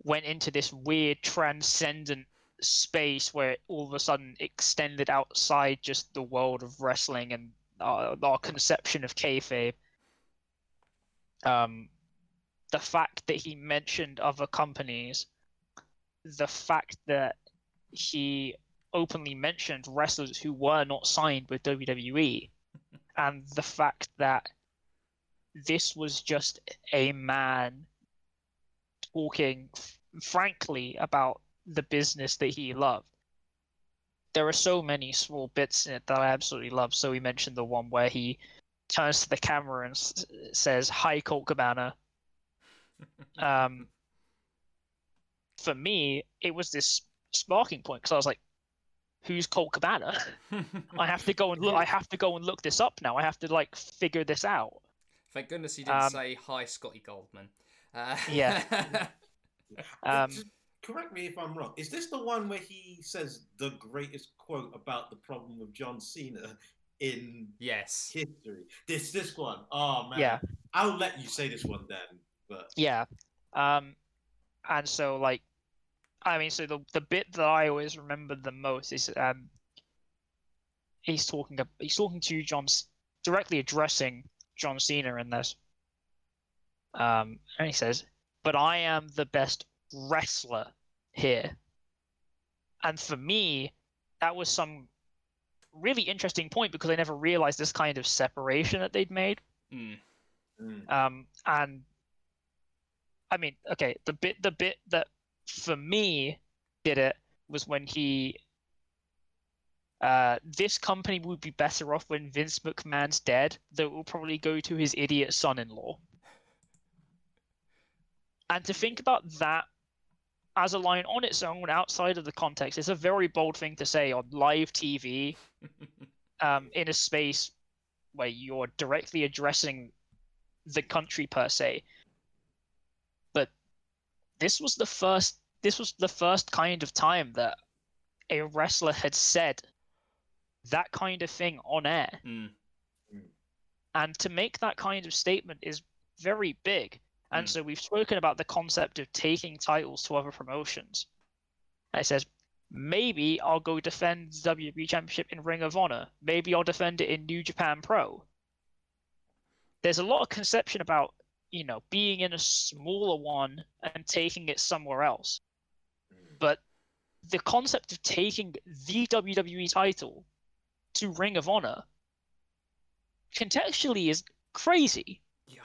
went into this weird transcendent space where it all of a sudden extended outside just the world of wrestling and our, our conception of kayfabe. Um, the fact that he mentioned other companies, the fact that he openly mentioned wrestlers who were not signed with WWE, and the fact that this was just a man talking f- frankly about the business that he loved. There are so many small bits in it that I absolutely love. So he mentioned the one where he turns to the camera and s- says, "Hi, Colt Cabana." Um, for me, it was this sparking point because I was like, "Who's Colt Cabana?" I have to go and look. I have to go and look this up now. I have to like figure this out. Thank goodness he didn't Um, say hi, Scotty Goldman. Uh, Yeah. Um, correct me if I'm wrong. Is this the one where he says the greatest quote about the problem of John Cena in yes. history? This this one. Oh man. Yeah. I'll let you say this one then. But Yeah. Um, and so like, I mean, so the the bit that I always remember the most is um, he's talking he's talking to John directly addressing John Cena in this. Um, and he says, "But I am the best wrestler here." And for me, that was some really interesting point because I never realized this kind of separation that they'd made. Mm. mm, Um, and I mean, okay, the bit the bit that for me did it was when he uh this company would be better off when Vince McMahon's dead, that it will probably go to his idiot son-in-law. And to think about that as a line on its own outside of the context is a very bold thing to say on live TV um, in a space where you're directly addressing the country per se. But this was the first this was the first kind of time that a wrestler had said that kind of thing on air. Mm. And to make that kind of statement is very big. And Mm. so we've spoken about the concept of taking titles to other promotions. And it says, maybe I'll go defend the WWE Championship in Ring of Honor. Maybe I'll defend it in New Japan Pro. There's a lot of conception about, you know, being in a smaller one and taking it somewhere else. But the concept of taking the WWE title to Ring of Honor contextually is crazy. Yeah.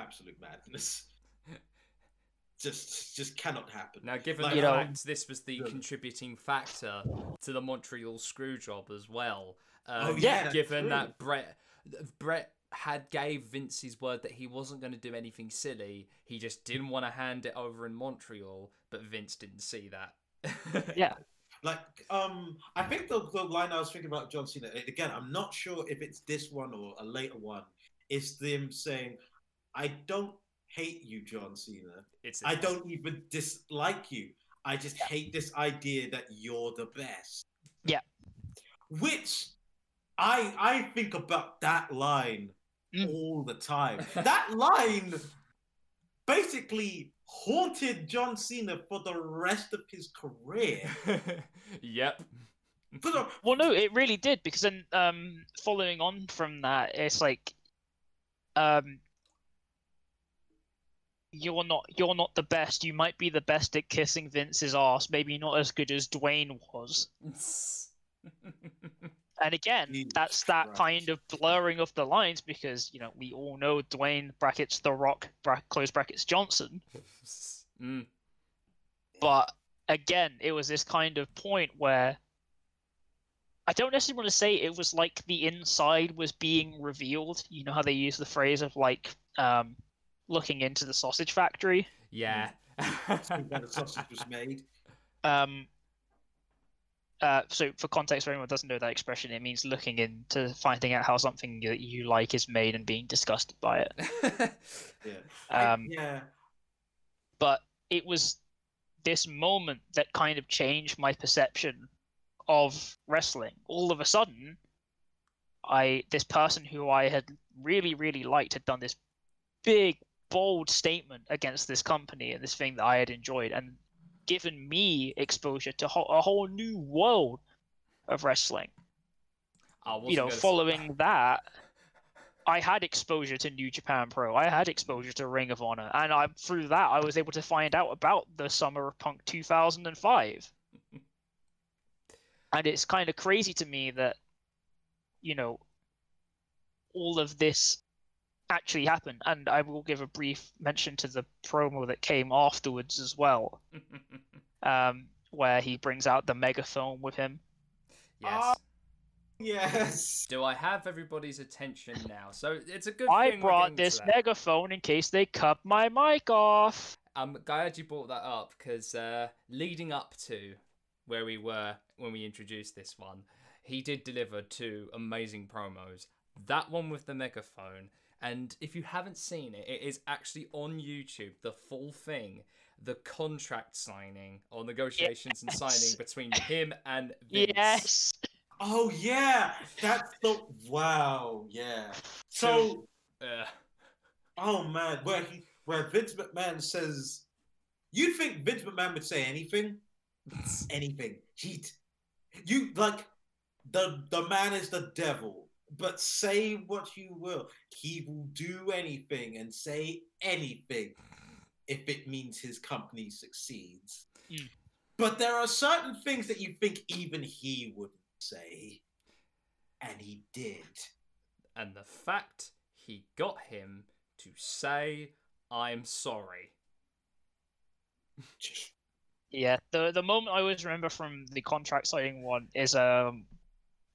Absolute madness. Just just cannot happen. Now, given Like, the know- fact this was the Yeah. contributing factor to the Montreal Screwjob as well, um, Oh, yeah, given that Brett Brett had gave Vince his word that he wasn't going to do anything silly, he just didn't want to hand it over in Montreal, but Vince didn't see that. Yeah. Like, um, I think the, the line I was thinking about John Cena again. I'm not sure if it's this one or a later one. Is them saying, "I don't hate you, John Cena. It's I don't even dislike you. I just hate this idea that you're the best." Yeah. Which I I think about that line Mm. all the time. that line basically haunted John Cena for the rest of his career. yep. For the, Well, no, it really did because then, um, following on from that, it's like, um, you're not you're not the best. You might be the best at kissing Vince's ass, maybe not as good as Dwayne was. And again, Jesus that's that Christ. kind of blurring of the lines because you know we all know Dwayne brackets The Rock bra- close brackets Johnson, mm. but again, it was this kind of point where I don't necessarily want to say it was like the inside was being revealed. You know how they use the phrase of like um, looking into the sausage factory. Yeah. When the sausage was made. Um, uh, so for context, for anyone who doesn't know that expression, it means looking into finding out how something that you like is made and being disgusted by it. Yeah. I- Um, yeah. but it was this moment that kind of changed my perception of wrestling. All of a sudden, I this person who I had really really liked had done this big bold statement against this company and this thing that I had enjoyed and given me exposure to ho- a whole new world of wrestling. You know, following that I had exposure to New Japan Pro. I had exposure to Ring of Honor, and I through that I was able to find out about the Summer of Punk 2005. and it's kind of crazy to me that, you know, all of this actually happened. And I will give a brief mention to the promo that came afterwards as well, um, where he brings out the megaphone with him. yes. Yes. Do I have everybody's attention now? So it's a good I thing we're brought this megaphone in case they cut my mic off. I'm glad you brought that up because uh, leading up to where we were when we introduced this one, he did deliver two amazing promos. That one with the megaphone, and if you haven't seen it, it is actually on YouTube. The full thing, the contract signing or negotiations and signing between him and Vince. Yes. Oh yeah. That's the wow. Yeah. So Uh, oh man, where he where Vince McMahon says you think Vince McMahon would say anything? Anything. He'd you like the the man is the devil, but say what you will. He will do anything and say anything if it means his company succeeds. Mm. But there are certain things that you think even he wouldn't say. And he did. and the fact he got him to say, I'm sorry. Yeah, the the moment I always remember from the contract signing one is um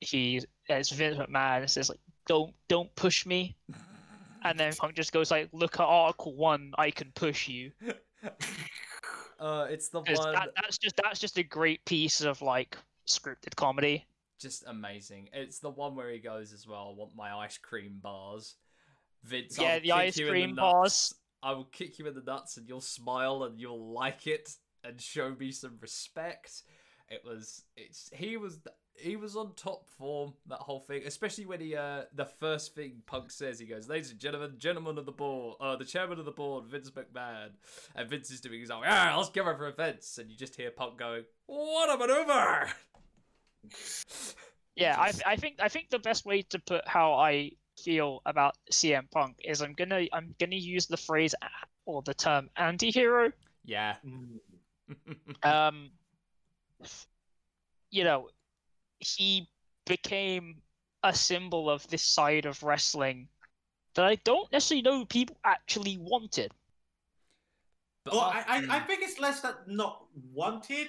he it's Vince McMahon It says like don't don't push me, and then Punk just goes like look at Article One I can push you. Uh, it's the one that, that's just that's just a great piece of like scripted comedy. just amazing. It's the one where he goes as well. I want my ice cream bars. Vince, Yeah, I'll the ice cream the bars. I will kick you in the nuts, and you'll smile and you'll like it and show me some respect. It was it's he was he was on top form that whole thing, especially when he uh the first thing Punk says he goes, "Ladies and gentlemen, gentlemen of the board, uh the chairman of the board, Vince McMahon," and Vince is doing his own, "Yeah, let's give her for Vince," and you just hear Punk going, "What a maneuver!" Yeah, I I think I think the best way to put how I feel about CM Punk is I'm gonna I'm gonna use the phrase or the term anti-hero. Yeah. Mm. um you know he became a symbol of this side of wrestling that I don't necessarily know people actually wanted. But Well, af- I, I, I think it's less that not wanted.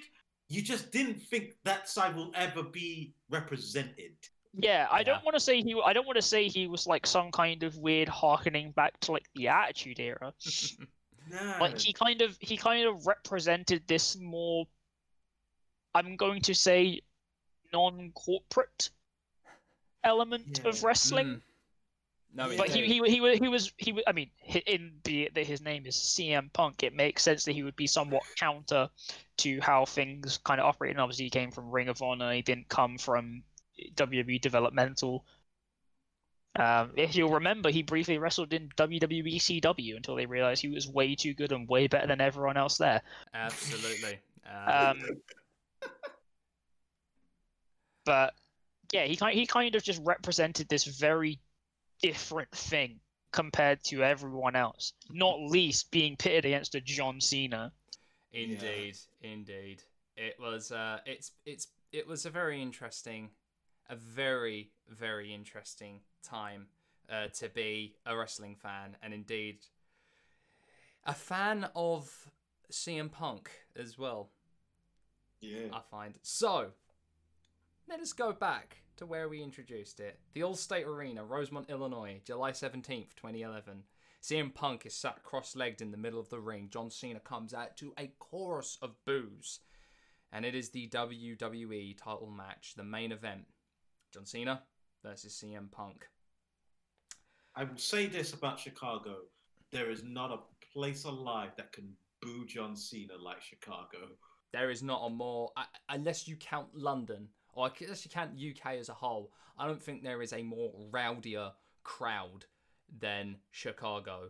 You just didn't think that side will ever be represented. Yeah, I Yeah. don't want to say he I don't want to say he was like some kind of weird harkening back to like the Attitude Era. No. Like he kind of he kind of represented this more I'm going to say non-corporate element of wrestling. Mm. No, Yeah. But he, he, he was he was he was I mean in the that his name is CM Punk it makes sense that he would be somewhat counter to how things kind of operate and obviously he came from Ring of Honor he didn't come from WWE developmental um, if you'll remember he briefly wrestled in WWE ECW until they realized he was way too good and way better than everyone else there Absolutely. Uh, um, but yeah, he kind he kind of just represented this very different thing compared to everyone else. Not least being pitted against a John Cena. indeed, indeed. It was. Uh, it's. It's. It was a very interesting, a very very interesting time uh, to be a wrestling fan, and indeed, a fan of CM Punk as well. yeah. I find so. Let us go back to where we introduced it. The Allstate Arena, Rosemont, Illinois, July 17th, 2011. CM Punk is sat cross legged in the middle of the ring. John Cena comes out to a chorus of boos. And it is the WWE title match, the main event. John Cena versus CM Punk. I will say this about Chicago: there is not a place alive that can boo John Cena like Chicago. There is not a more, uh, unless you count London, or unless you count UK as a whole, I don't think there is a more rowdier crowd than Chicago.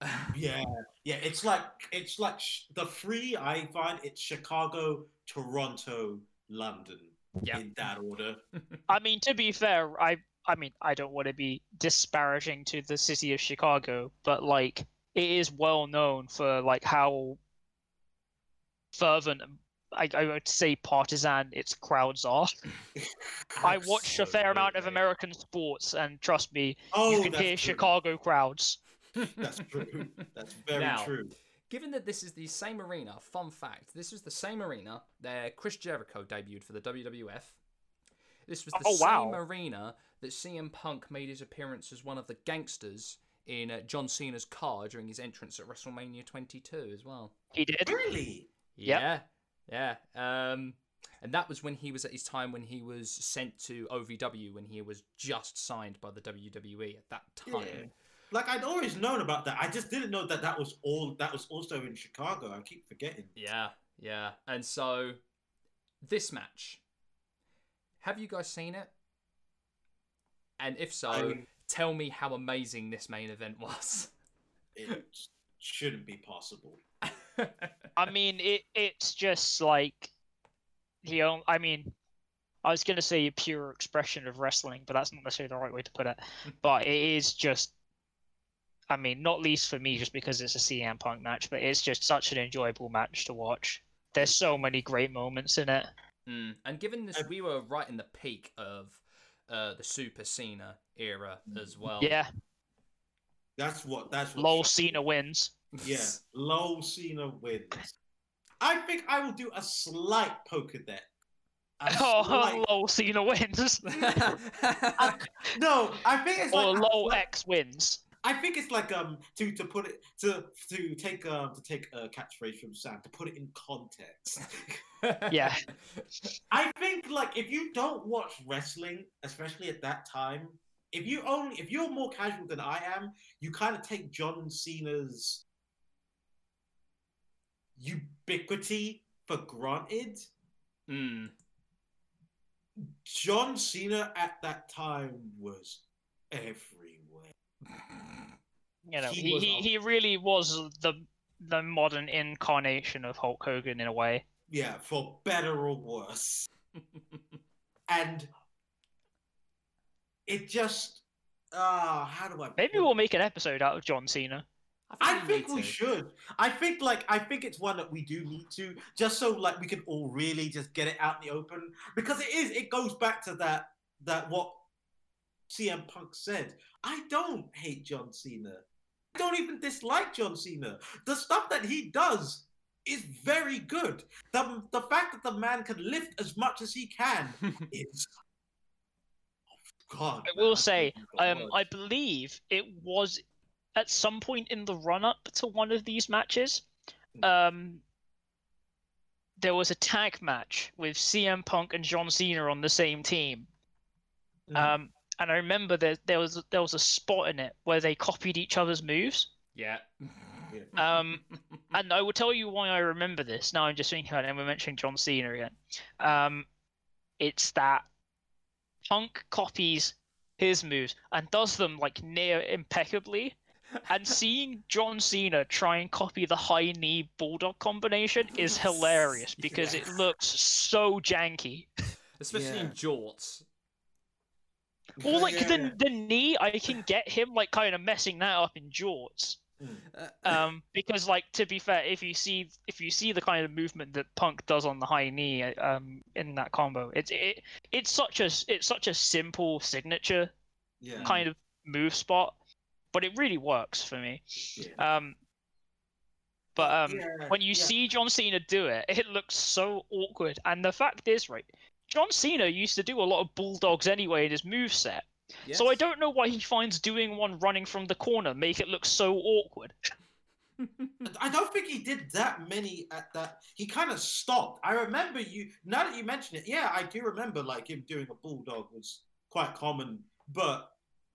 yeah, yeah. It's like it's like sh- the three. I find it's Chicago, Toronto, London Yeah. in that order. I mean, to be fair, I I mean, I don't want to be disparaging to the city of Chicago, but like it is well known for like how fervent I, I would say partisan its crowds are. I watch a fair amount of Absolutely. American sports, and trust me, Oh, you can hear true. Chicago crowds. That's true. That's very Now, true. Given that this is the same arena, fun fact, this was the same arena that Chris Jericho debuted for the WWF. This was the Oh, wow. same arena that CM Punk made his appearance as one of the gangsters in uh, John Cena's car during his entrance at WrestleMania 22 as well. He did. Really? Yep. Yeah. Um, and that was when he was at his time when he was sent to OVW when he was just signed by the WWE at that time. Yeah. Like I'd always known about that. I just didn't know that that was all. That was also in Chicago. I keep forgetting. Yeah, yeah. And so this match, have you guys seen it? And if so, I mean- tell me how amazing this main event was. It shouldn't be possible. I mean, it it's just like the only. I mean, I was gonna say a pure expression of wrestling, but that's not necessarily the right way to put it. But it is just. I mean, not least for me, just because it's a CM Punk match, but it's just such an enjoyable match to watch. There's so many great moments in it. Mm, And given this, we were right in the peak of uh, the Super Cena era as well. Yeah, That's what. That's what. lol, Cena wins. Yeah, low Cena wins. I think I will do a slight poke at that. A Oh, slight- lol, Cena wins. No, I think it's like or a lol, slight- X wins. I think it's like um to to put it to to take um to take a catchphrase from Sam to put it in context. Yeah. I think like if you don't watch wrestling, especially at that time, if you only if you're more casual than I am, you kind of take John Cena's ubiquity for granted. Mm. John Cena at that time was everywhere. You know, He he, was he, a- he really was the the modern incarnation of Hulk Hogan in a way. Yeah, for better or worse. and it just uh how do I Maybe we'll make an episode out of John Cena. I we think need we to. should. I think like I think it's one that we do need to just so like we can all really just get it out in the open because it is it goes back to that that what CM Punk said. I don't hate John Cena. I don't even dislike John Cena. The stuff that he does is very good. The the fact that the man can lift as much as he can is oh, God. I will man, say, can't think of Um. I believe it was at some point in the run up to one of these matches. Um, there was a tag match with CM Punk and John Cena on the same team. Mhm. Um, and I remember there there was there was a spot in it where they copied each other's moves. yeah. Um, and I will tell you why I remember this. Now I'm just thinking about it, and we're mentioning John Cena again. Um, it's that Punk copies his moves and does them like near impeccably. And seeing John Cena try and copy the high knee bulldog combination is hilarious because it looks so janky. Especially in Yeah. jorts. Or like Yeah. the the knee, I can get him like kind of messing that up in jorts. um because like to be fair if you see if you see the kind of movement that punk does on the high knee uh, um in that combo it's it it's such a it's such a simple signature yeah. kind of move spot but it really works for me yeah. um but um Yeah, when you yeah. see john cena do it it looks so awkward and the fact is right John Cena used to do a lot of bulldogs anyway in his moveset. So I don't know why he finds doing one running from the corner make it look so awkward. I don't think he did that many at that. He kind of stopped. I remember you. Now that you mention it, yeah, I do remember like him doing a bulldog was quite common. But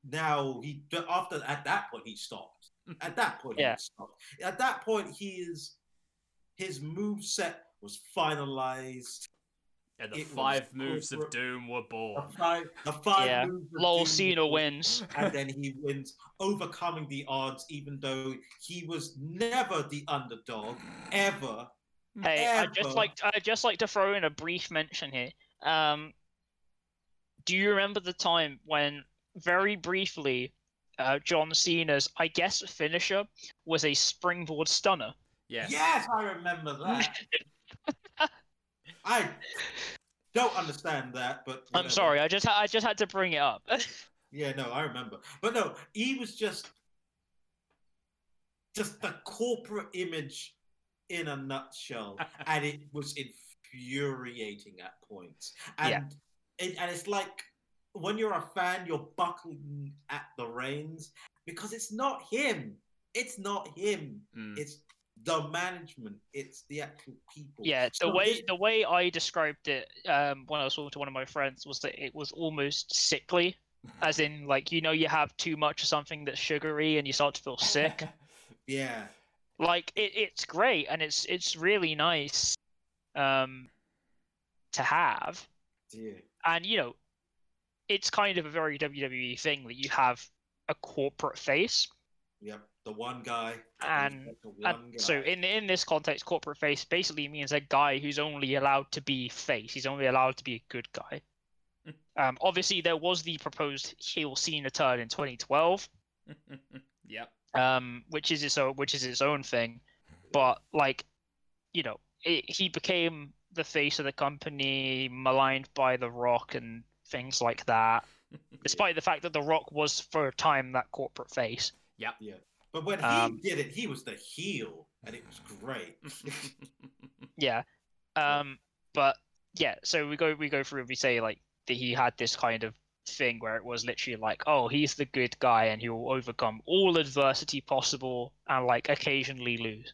now he after at that point he stopped. At that point Yeah. he stopped. At that point he is his move set was finalized. And the It five moves of doom were The born. five, the five Yeah. moves Lol, Cena wins. and then he wins, overcoming the odds, even though he was never the underdog ever. Hey, I just like I just like to throw in a brief mention here. Um, do you remember the time when very briefly uh, John Cena's I guess finisher was a springboard stunner? Yes. Yes, I remember that. I don't understand that, but I'm sorry, I just ha- I just had to bring it up. Yeah, no, I remember. But no, he was just just the corporate image in a nutshell, and it was infuriating at points. And Yeah. it, and it's like when you're a fan, you're buckling at the reins because it's not him. It's not him. Mm. It's the management. It's the actual people. yeah, the So way this- the way I described it um, when I was talking to one of my friends was that it was almost sickly, as in like you know you have too much of something that's sugary and you start to feel sick. yeah, like it, it's great and it's it's really nice um to have yeah, and you know it's kind of a very WWE thing that you have a corporate face yep. The one guy. And- one and so in in this context corporate face basically means a guy who's only allowed to be face he's only allowed to be a good guy um obviously there was the proposed heel Cena turn in 2012 yep. um, which is its own, which is its own thing. But like, you know, it, he became the face of the company, maligned by The Rock and things like that. Despite the fact that The Rock was for a time that corporate face. Yeah. Yeah. But when Um, he did it, he was the heel, and it was great. Yeah. Um, but yeah, so we go we go through and we say like that he had this kind of thing where it was literally like, oh, he's the good guy and he will overcome all adversity possible and like occasionally lose.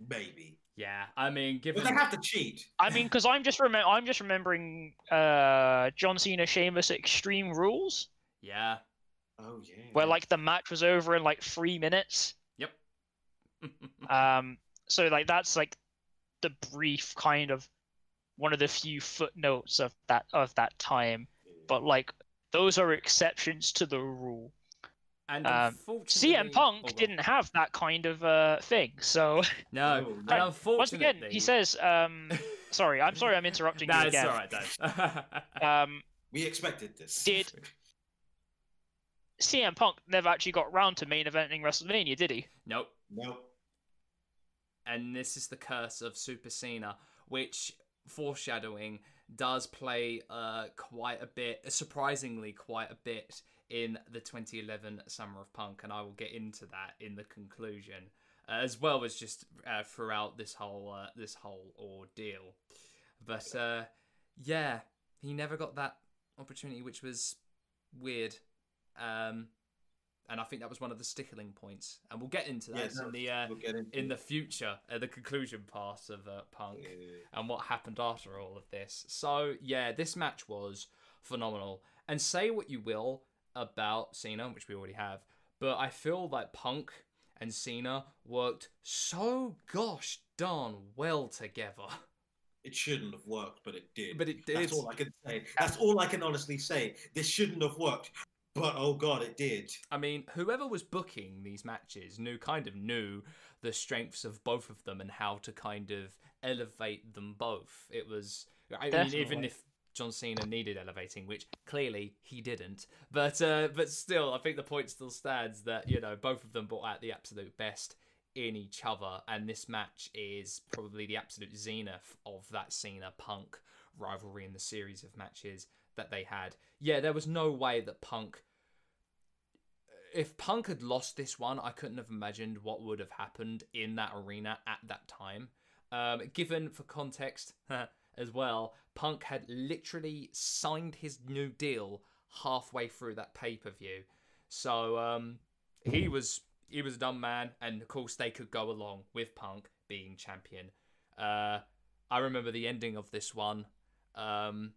Maybe. Yeah. I mean, But given they have to cheat. I mean, because I'm just remem- I'm just remembering uh, John Cena Sheamus Extreme Rules, yeah. Oh yeah. where like the match was over in like three minutes. Yep. Um, so like that's like the brief kind of one of the few footnotes of that of that time. But like those are exceptions to the rule. And um, CM Punk oh, didn't have that kind of uh thing. So No, Oh, and no. unfortunately, once again, he says, um, "Sorry, I'm sorry, I'm interrupting "No, you it's again." all right, Dave." Um, we expected this. Did- CM Punk never actually got round to main eventing WrestleMania, did he? nope. Nope. and this is the curse of Super Cena, which foreshadowing does play uh, quite a bit, surprisingly quite a bit in the 2011 Summer of Punk, and I will get into that in the conclusion, uh, as well as just uh, throughout this whole uh, this whole ordeal. But uh, yeah, he never got that opportunity, which was weird. Um, and I think that was one of the stickling points, and we'll get into that Yeah, in the uh, We'll into in the future, uh, the conclusion part of uh, Punk Yeah. and what happened after all of this. So yeah, this match was phenomenal. And say what you will about Cena, which we already have, but I feel like Punk and Cena worked so gosh darn well together. It shouldn't have worked, but it did. But it did. That's all I can say. That's all I can honestly say. This shouldn't have worked, but oh god, it did. I mean, whoever was booking these matches knew kind of knew the strengths of both of them and how to kind of elevate them both. It was, I mean, even Definitely. if John Cena needed elevating, which clearly he didn't, but uh, but still, I think the point still stands that you know both of them brought out the absolute best in each other, and this match is probably the absolute zenith of that Cena Punk rivalry in the series of matches that they had. Yeah, there was no way that Punk if Punk had lost this one, I couldn't have imagined what would have happened in that arena at that time. Um, given for context, as well. Punk had literally signed his new deal halfway through that pay per view, so um, he was he was a dumb man, and of course they could go along with Punk being champion. Uh, I remember the ending of this one um,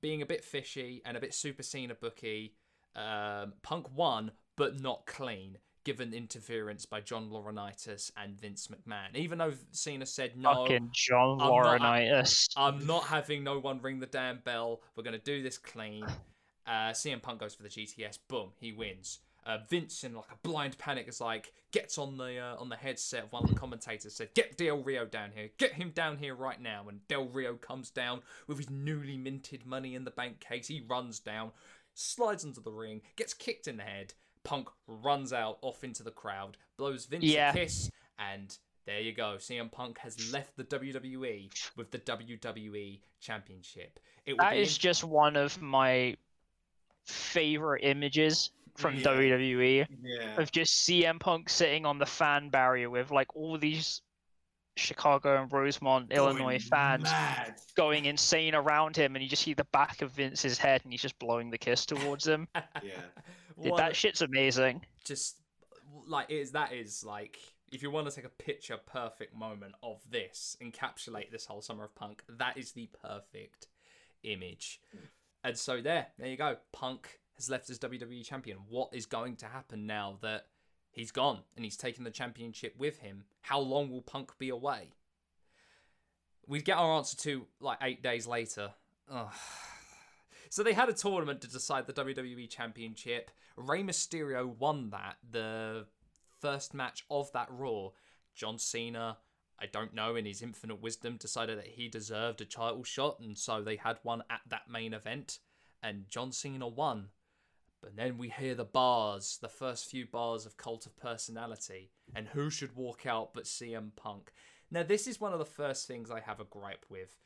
being a bit fishy and a bit super Cena booky. Um, Punk won, but not clean, given interference by John Laurinaitis and Vince McMahon. Even though Cena said no, Fucking John I'm not- Laurinaitis. I'm not having no one ring the damn bell. We're gonna do this clean. Uh, CM Punk goes for the GTS. Boom, he wins. Uh, Vince, in like a blind panic, is like gets on the uh, on the headset of one of the commentators. Said, "Get Del Rio down here. Get him down here right now." And Del Rio comes down with his newly minted Money in the Bank case. He runs down, slides into the ring, gets kicked in the head. Punk runs out off into the crowd, blows Vince Yeah. a kiss, and there you go. CM Punk has left the WWE with the WWE Championship. It will That be is just one of my favorite images from Yeah. WWE Yeah. of just CM Punk sitting on the fan barrier with like all these Chicago and Rosemont, Illinois Going fans mad. going insane around him, and you just see the back of Vince's head, and he's just blowing the kiss towards him. Yeah. Dude, that shit's amazing. just like it is that is like if you want to take a picture perfect moment of this encapsulate this whole summer of punk that is the perfect image and so there there you go punk has left as wwe champion what is going to happen now that he's gone and he's taken the championship with him how long will punk be away we get our answer to like eight days later Ugh. So they had a tournament to decide the WWE Championship. Rey Mysterio won that, the first match of that Raw. John Cena, I don't know, in his infinite wisdom, decided that he deserved a title shot, and so they had one at that main event, and John Cena won. But then we hear the bars, the first few bars of Cult of Personality, and who should walk out but CM Punk? Now, this is one of the first things I have a gripe with.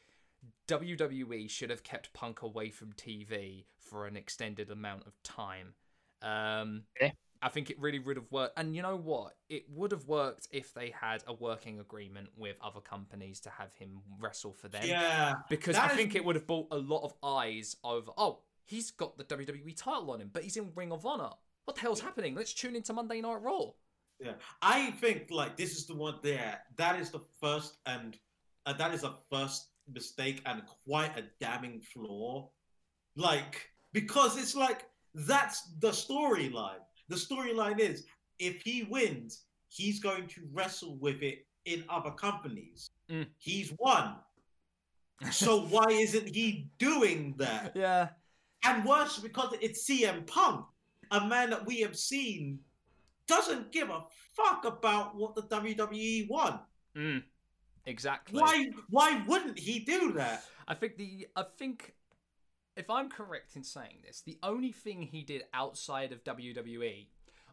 WWE should have kept Punk away from TV for an extended amount of time. Um, Okay. I think it really would have worked. And you know what? It would have worked if they had a working agreement with other companies to have him wrestle for them. Yeah. Because That I is- think it would have brought a lot of eyes over, oh, he's got the WWE title on him, but he's in Ring of Honor. What the hell's happening? Let's tune into Monday Night Raw. Yeah, I think like this is the one there. That is the first, and uh, that is a first mistake and quite a damning flaw. Like because it's like that's the storyline. The storyline is if he wins, he's going to wrestle with it in other companies. Mm. He's won. So why isn't he doing that? Yeah. And worse, because it's CM Punk, a man that we have seen doesn't give a fuck about what the WWE want. Mm. Exactly. Why? Why wouldn't he do that? I think the I think if I'm correct in saying this, the only thing he did outside of WWE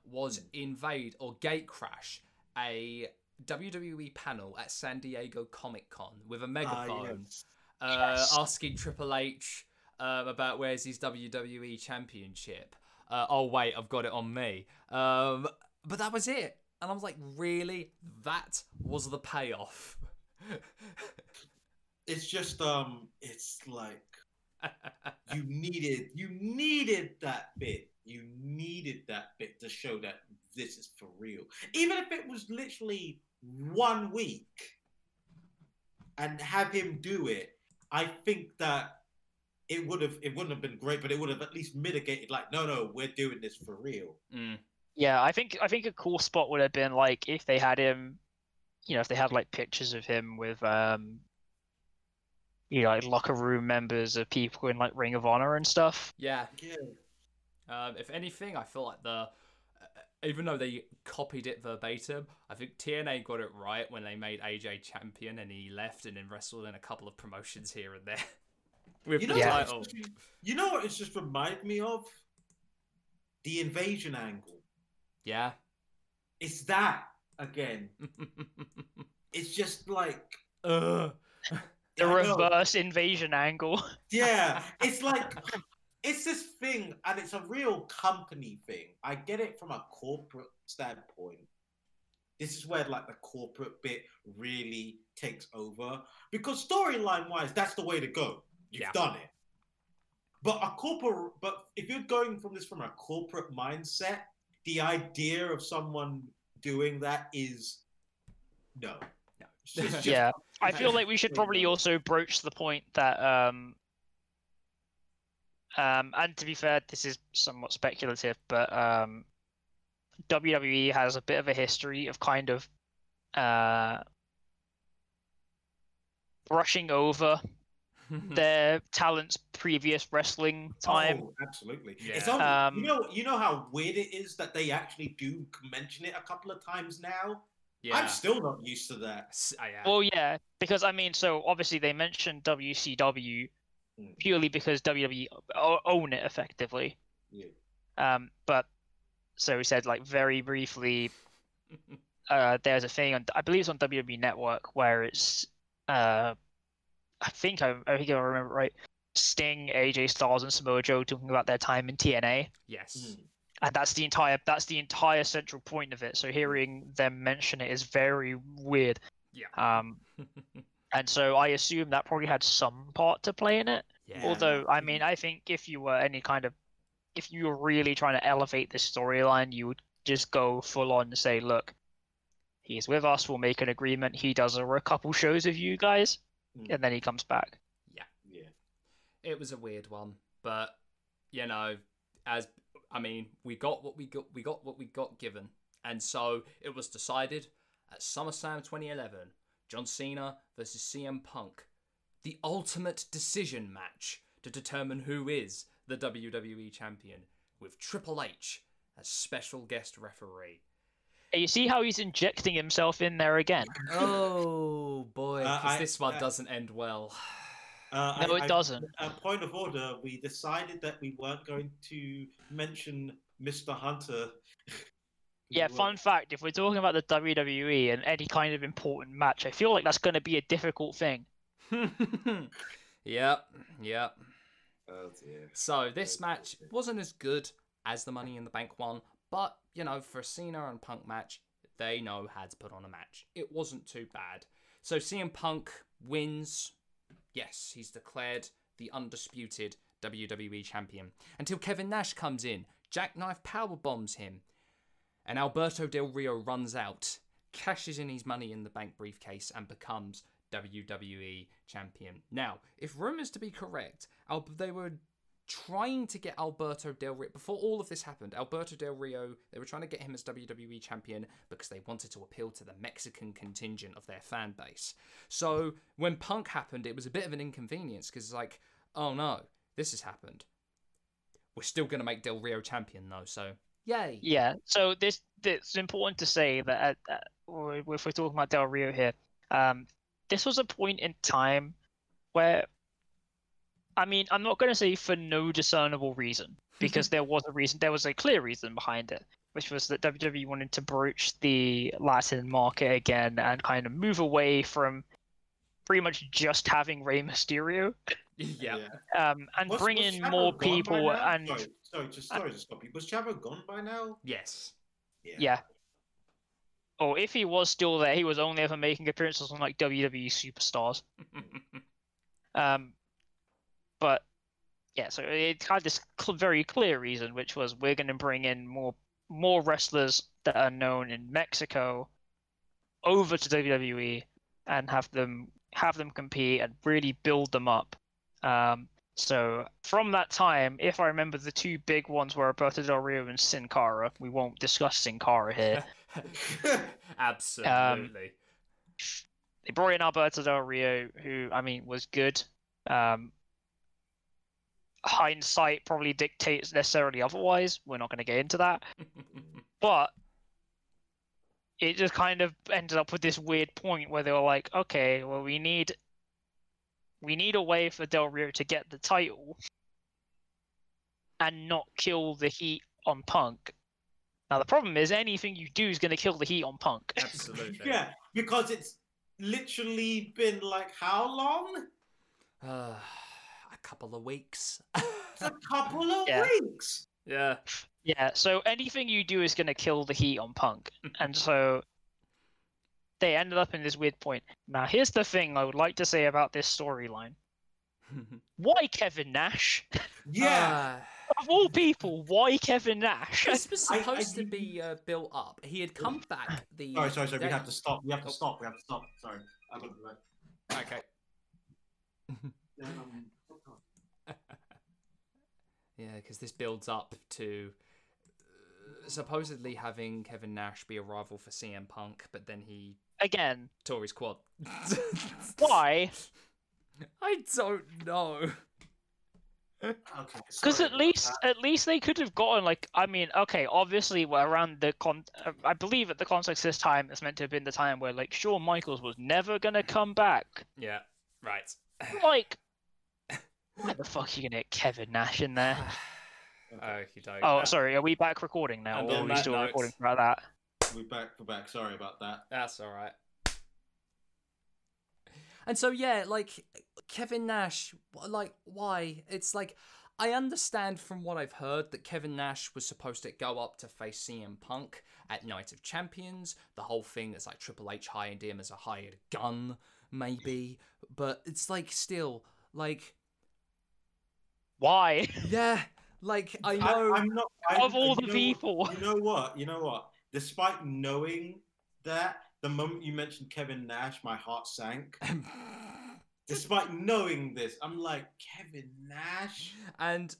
was Hmm. invade or gate crash a WWE panel at San Diego Comic Con with a megaphone, yes. uh, Yes. asking Triple H um, about where's his WWE Championship. Uh, oh wait, I've got it on me. Um, but that was it, and I was like, really? That was the payoff. It's just um, it's like you needed you needed that bit. You needed that bit to show that this is for real. Even if it was literally one week and have him do it, I think that it would have it wouldn't have been great, but it would have at least mitigated like, no, no, we're doing this for real. Mm. Yeah, I think I think a cool spot would have been like if they had him, you know, if they had like pictures of him with um, you know, like locker room members of people in like Ring of Honor and stuff. Yeah, Yeah. Um, if anything, I feel like the uh, even though they copied it verbatim, I think TNA got it right when they made AJ champion and he left and then wrestled in a couple of promotions here and there with You the know, Yeah. what title. it's just, you know what it's just reminded me of? The invasion angle. Yeah. It's that again. It's just like Ugh. The reverse invasion angle. Yeah, it's like it's this thing, and it's a real company thing. I get it from a corporate standpoint, this is where like the corporate bit really takes over because storyline wise, that's the way to go. You've Yeah. done it. But a corporate, but if you're going from this from a corporate mindset, the idea of someone doing that is no. No. Just- yeah, I feel like we should probably also broach the point that um um and to be fair, this is somewhat speculative, but um WWE has a bit of a history of kind of uh brushing over their talent's previous wrestling time. Oh, absolutely. Yeah. It's only, Um, you know, you know how weird it is that they actually do mention it a couple of times now. yeah. I'm still not used to that. S- uh, yeah. Well, yeah, because I mean, so obviously they mentioned WCW Mm. purely because WWE own it effectively. Yeah. Um, but so we said like very briefly, uh, there's a thing on I believe it's on WWE Network where it's uh, I think I, I think I remember right, Sting, AJ Styles, and Samoa Joe talking about their time in TNA, yes. Mm. and that's the entire that's the entire central point of it. So hearing them mention it is very weird. Yeah. Um, and so I assume that probably had some part to play in it. yeah. Although, I mean, I think if you were any kind of, if you were really trying to elevate this storyline, you would just go full on and say, look, he's with us, we'll make an agreement. He does a, a couple shows with you guys, Mm. and then he comes back. Yeah. Yeah. It was a weird one, but you know, as I mean, we got what we got. We got what we got given, and so it was decided at SummerSlam 2011, John Cena versus CM Punk, the ultimate decision match to determine who is the WWE champion, with Triple H as special guest referee. And you see how he's injecting himself in there again? Oh boy, Uh, I- this one uh, doesn't end well. Uh, No, I- it I- doesn't. A point of order: we decided that we weren't going to mention Mr. Hunter. Yeah, fun fact if we're talking about the WWE and any kind of important match, I feel like that's going to be a difficult thing. yep, yep. Oh dear. So this match wasn't as good as the Money in the Bank one, but you know, for a Cena and Punk match, they know how to put on a match. It wasn't too bad. So CM Punk wins. Yes, he's declared the undisputed WWE champion until Kevin Nash comes in, jackknife power bombs him, and Alberto Del Rio runs out, cashes in his Money in the Bank briefcase, and becomes WWE champion. Now, if rumors to be correct, they were trying to get Alberto Del Rio before all of this happened. Alberto Del Rio, they were trying to get him as WWE champion because they wanted to appeal to the Mexican contingent of their fan base. So when Punk happened, it was a bit of an inconvenience because it's like, oh no, this has happened. We're still gonna make Del Rio champion though, so yay. Yeah, so this it's important to say that uh, uh, if we're talking about Del Rio here, um, this was a point in time where, I mean, I'm not going to say for no discernible reason because there was a reason, there was a clear reason behind it, which was that WWE wanted to broach the Latin market again and kind of move away from pretty much just having Rey Mysterio, yeah. um, and Was- bring was in Chavo more people and sorry, sorry, just sorry to stop you. Was Chavo gone by now? Yes. Yeah. Or if he was still there, he was only ever making appearances on like WWE superstars. Um, but yeah, so it had this cl- very clear reason, which was we're going to bring in more more wrestlers that are known in Mexico over to WWE and have them have them compete and really build them up. Um, so from that time, if I remember, the two big ones were Alberto Del Rio and Sin Cara. We won't discuss Sin Cara here. Absolutely. they brought in Alberto Del Rio, who I mean was good. Um, hindsight probably dictates necessarily otherwise. We're not going to get into that, but it just kind of ended up with this weird point where they were like, okay, well we need we need a way for Del Rio to get the title and not kill the heat on Punk. Now the problem is anything you do is going to kill the heat on Punk. Absolutely. yeah, because it's literally been like how long? A couple of weeks. A couple of Yeah. weeks. yeah. Yeah, so anything you do is going to kill the heat on Punk. And so they ended up in this weird point. Now, here's the thing I would like to say about this storyline. Why Kevin Nash? Yeah. Uh, of all people, why Kevin Nash? this was I- I supposed to be uh, built up. He had come back the. sorry, sorry, sorry. We have to stop. We have to Oh. stop. We have to stop. Sorry. I'm gonna be back. Okay. Um, Yeah, because this builds up to uh, supposedly having Kevin Nash be a rival for CM Punk, but then he Again, tore his quad. why? I don't know. okay. Because sorry at least, that. at least they could have gotten like, I mean, okay, obviously we're around the con. uh, I believe at the context this time, it's meant to have been the time where like Shawn Michaels was never gonna come back. Yeah, right. Like, why the fuck are you gonna get Kevin Nash in there? Okie oh, doke. Oh, sorry, are we back recording now, And or on are we that still note- recording about that? We're back. We're back. Sorry about that. That's all right. And so yeah, like Kevin Nash, like why? It's like I understand from what I've heard that Kevin Nash was supposed to go up to face CM Punk at Night of Champions. The whole thing is like Triple H hired him as a hired gun, maybe. But it's like still like Why? yeah, like I know. I, am not. I, Of all the know- people. You know what? You know what? Despite knowing that, the moment you mentioned Kevin Nash, my heart sank. Despite knowing this, I'm like Kevin Nash. and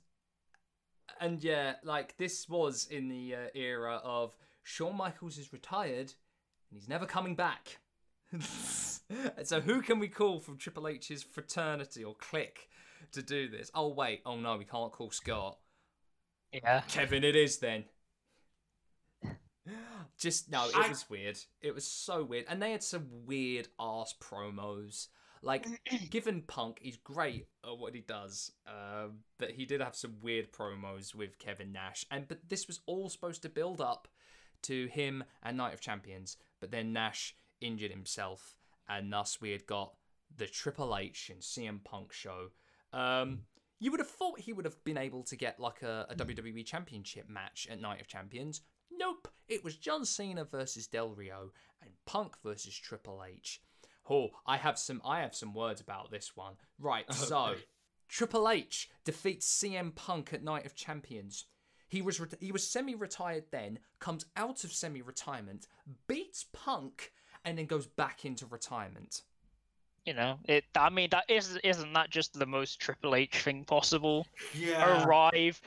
and yeah, like this was in the uh, era of Shawn Michaels is retired and he's never coming back. so who can we call from Triple H's fraternity or clique to do this? Oh wait, oh no, we can't call Scott. Yeah. Kevin, it is then. Just no, it I- was weird. It was so weird, and they had some weird ass promos. Like, given Punk, he's great at what he does, um, but he did have some weird promos with Kevin Nash, and but this was all supposed to build up to him and Night of Champions, but then Nash injured himself, and thus we had got the Triple H and CM Punk show. Um, you would have thought he would have been able to get like a, a WWE Championship match at Night of Champions. Nope, it was John Cena versus Del Rio and Punk versus Triple H. Oh, I have some I have some words about this one. Right, so Triple H defeats CM Punk at Night of Champions. He was re- he was semi-retired then, comes out of semi-retirement, beats Punk, and then goes back into retirement. You know, it. I mean, that is isn't that just the most Triple H thing possible? Yeah. Arrive,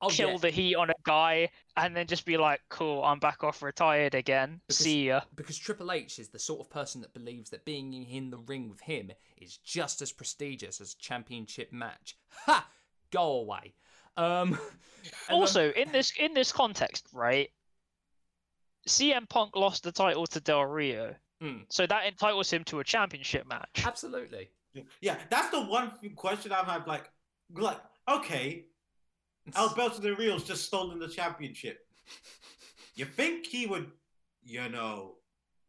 Oh kill yeah, the heat on a guy, and then just be like, "Cool, I'm back off retired again. Because- See ya." because Triple H is the sort of person that believes that being in the ring with him is just as prestigious as a championship match. Ha! Go away. Um, Also, in this in this context, right? CM Punk lost the title to Del Rio, Mm. so that entitles him to a championship match. absolutely. Yeah, that's the one question I've had. Like, like, okay, Alberto Del Rio's just stolen the championship. You think he would, you know,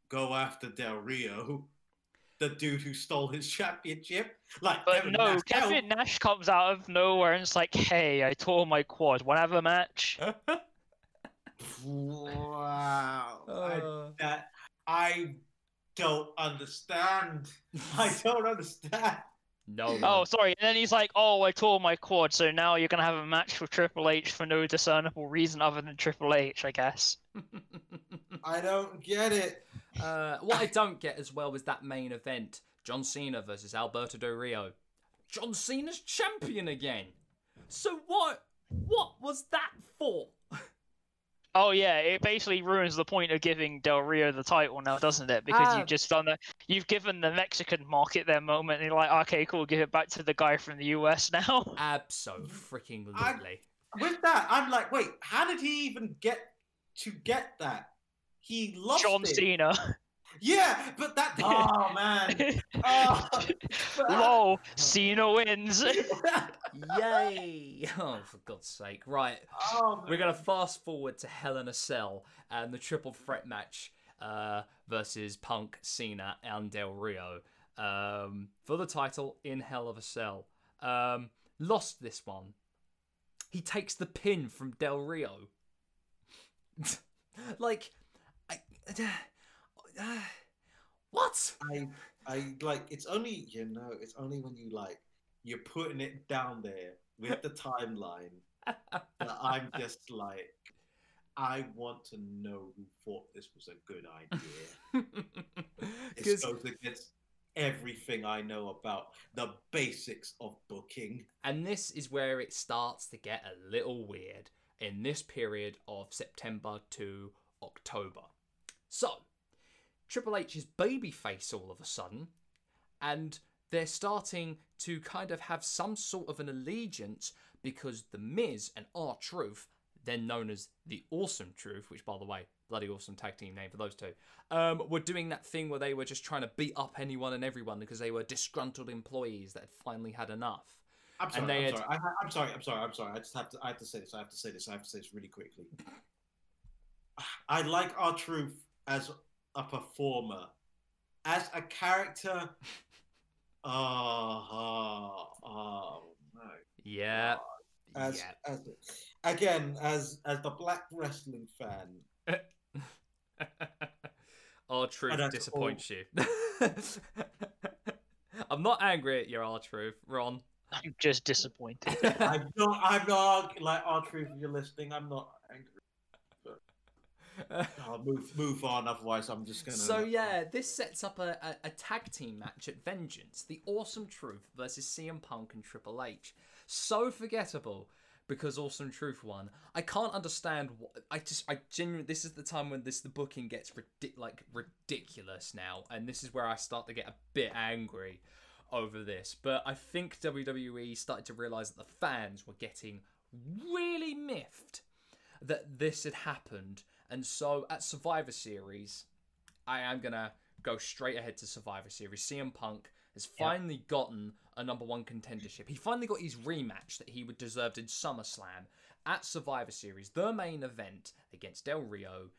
go after Del Rio, the dude who stole his championship? Like, But Kevin no, Nash, hell, Kevin Nash comes out of nowhere and it's like, "Hey, I tore my quad. Want to have a match?" Wow. I, Uh, that I don't understand. I don't understand. no. Oh, sorry. And then he's like, "Oh, I tore my quad, so now you're gonna have a match with Triple H for no discernible reason other than Triple H, I guess." I don't get it. uh, what I don't get as well was that main event: John Cena versus Alberto Del Rio. John Cena's champion again. So what? What was that for? Oh yeah, it basically ruins the point of giving Del Rio the title now, doesn't it? Because Ah. you've just done that. You've given the Mexican market their moment, and you're like, okay, cool, give it back to the guy from the US now. Absolutely, freaking I- lutely. With that, I'm like, wait, how did he even get to get that? He lost John it. Cena. Yeah, but that. Oh man. Oh, Lol, Cena wins. Yay! Oh, for God's sake! Right, oh, we're gonna fast forward to Hell in a Cell and the triple threat match uh, versus Punk, Cena, and Del Rio um, for the title in Hell of a Cell. Um, lost this one. He takes the pin from Del Rio. like, I, What? I I like it's only you know it's only when you like you're putting it down there with the timeline that I'm just like I want to know who thought this was a good idea. It Because goes against everything I know about the basics of booking. and this is where it starts to get a little weird in this period of September to October. So, Triple H is babyface all of a sudden, and they're starting to kind of have some sort of an allegiance because The Miz and R Truth, then known as the Awesome Truth, which by the way, bloody awesome tag team name for those two, um, were doing that thing where they were just trying to beat up anyone and everyone because they were disgruntled employees that had finally had enough. I'm sorry. I'm had- sorry. I, I'm sorry. I'm sorry. I'm sorry. I just have to. I have to say this. I have to say this. I have to say this really quickly. I like R Truth as a performer, as a character. Uh-huh, oh, oh, oh no. Yeah. As, yeah. as again, as as the black wrestling fan, R Truth And that's disappoints you. I'm not angry at your R Truth, Ron. I'm just disappointed. I'm not. I'm not like R Truth. If you're listening, I'm not angry. I'll move move on. Otherwise, I'm just gonna. So yeah, this sets up a, a, a tag team match at Vengeance: The Awesome Truth versus CM Punk and Triple H. So forgettable because Awesome Truth won. I can't understand. What, I just I genuinely this is the time when this the booking gets ridic- like ridiculous now, and this is where I start to get a bit angry over this. But I think WWE started to realize that the fans were getting really miffed that this had happened. And so at Survivor Series, I am going to go straight ahead to Survivor Series. CM Punk has finally gotten a number one contendership. He finally got his rematch that he would deserved in SummerSlam at Survivor Series. The main event against Del Rio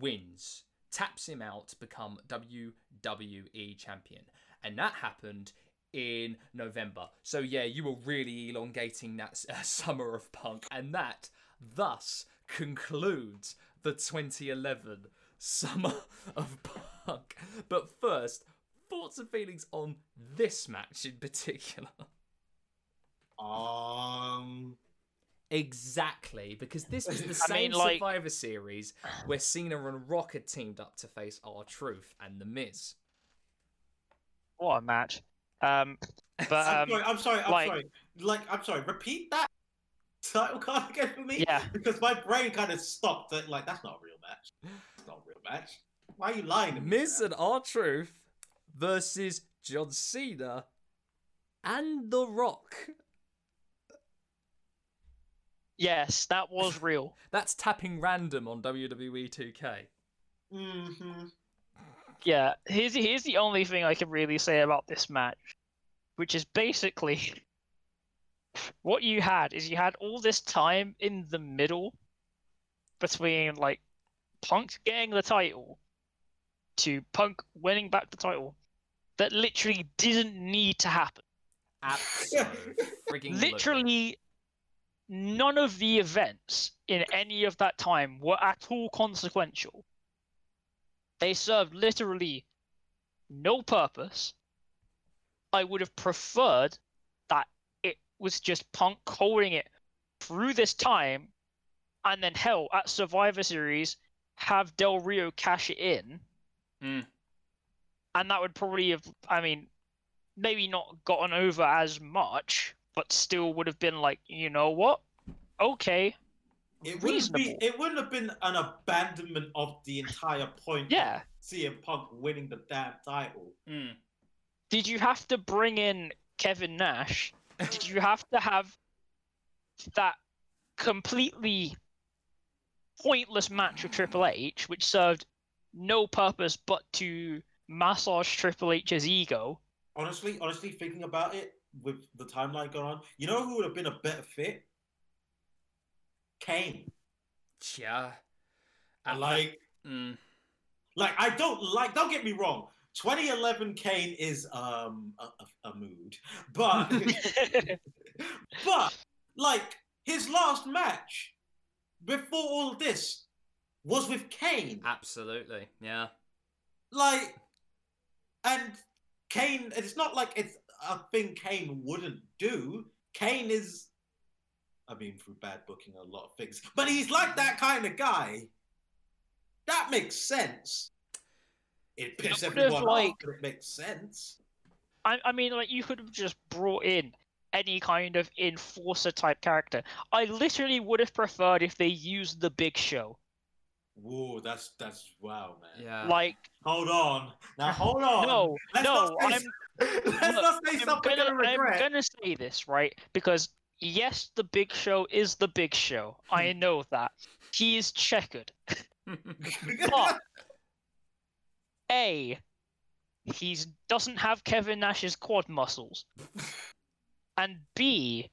wins, taps him out to become WWE champion. And that happened in November. So yeah, you were really elongating that uh, summer of punk, and that thus concludes the 2011 summer of punk. But first, thoughts and feelings on this match in particular. Um. Exactly, because this was the I same mean, like- Survivor Series where Cena and Rock had teamed up to face R Truth and The Miz. what a match. Um, but I'm um, sorry. I'm sorry. I'm like- sorry. Like, I'm sorry. Repeat that title card again for me. Yeah. Because my brain kind of stopped. At, like, that's not a real match. It's not a real match. Why are you lying to me? Miz and R Truth versus John Cena and The Rock. yes, that was real. That's tapping random on WWE 2K. Mm-hmm. Yeah, here's here's the only thing I can really say about this match, which is basically what you had is you had all this time in the middle between like Punk getting the title to Punk winning back the title that literally didn't need to happen. Absolutely. Literally none of the events in any of that time were at all consequential. They served literally no purpose. I would have preferred was just Punk holding it through this time, and then hell at Survivor Series have Del Rio cash it in, Mm. and that would probably have. I mean, maybe not gotten over as much, but still would have been like, you know what? Okay, It wouldn't be. Reasonable. It wouldn't have been an abandonment of the entire point. Yeah. Of CM Punk winning the damn title. Mm. did you have to bring in Kevin Nash? Did you have to have that completely pointless match with Triple H, which served no purpose but to massage Triple H's ego? Honestly, honestly, thinking about it with the timeline going on, you know who would have been a better fit? Kane. Yeah. I like. Mm. Like I don't like. Don't get me wrong. 2011 Kane is um a, a, a mood, but but like his last match before all this was with Kane. Absolutely. Yeah. Like And Kane, it's not like it's a thing Kane wouldn't do. Kane is, I mean, through bad booking, a lot of things, but he's like that kind of guy. That makes sense. It pisses would've, everyone like- off, but it makes sense. I, I mean, like you could have just brought in any kind of enforcer type character. I literally would have preferred if they used the Big Show. Whoa, that's that's wow, man. Yeah. Like, Hold on, now hold on. no, Let's no, not say, I'm, let's look, not say I'm something gonna, gonna I'm gonna say this right because yes, the Big Show is the Big Show. I know that he is checkered. But A, he doesn't have Kevin Nash's quad muscles, and B,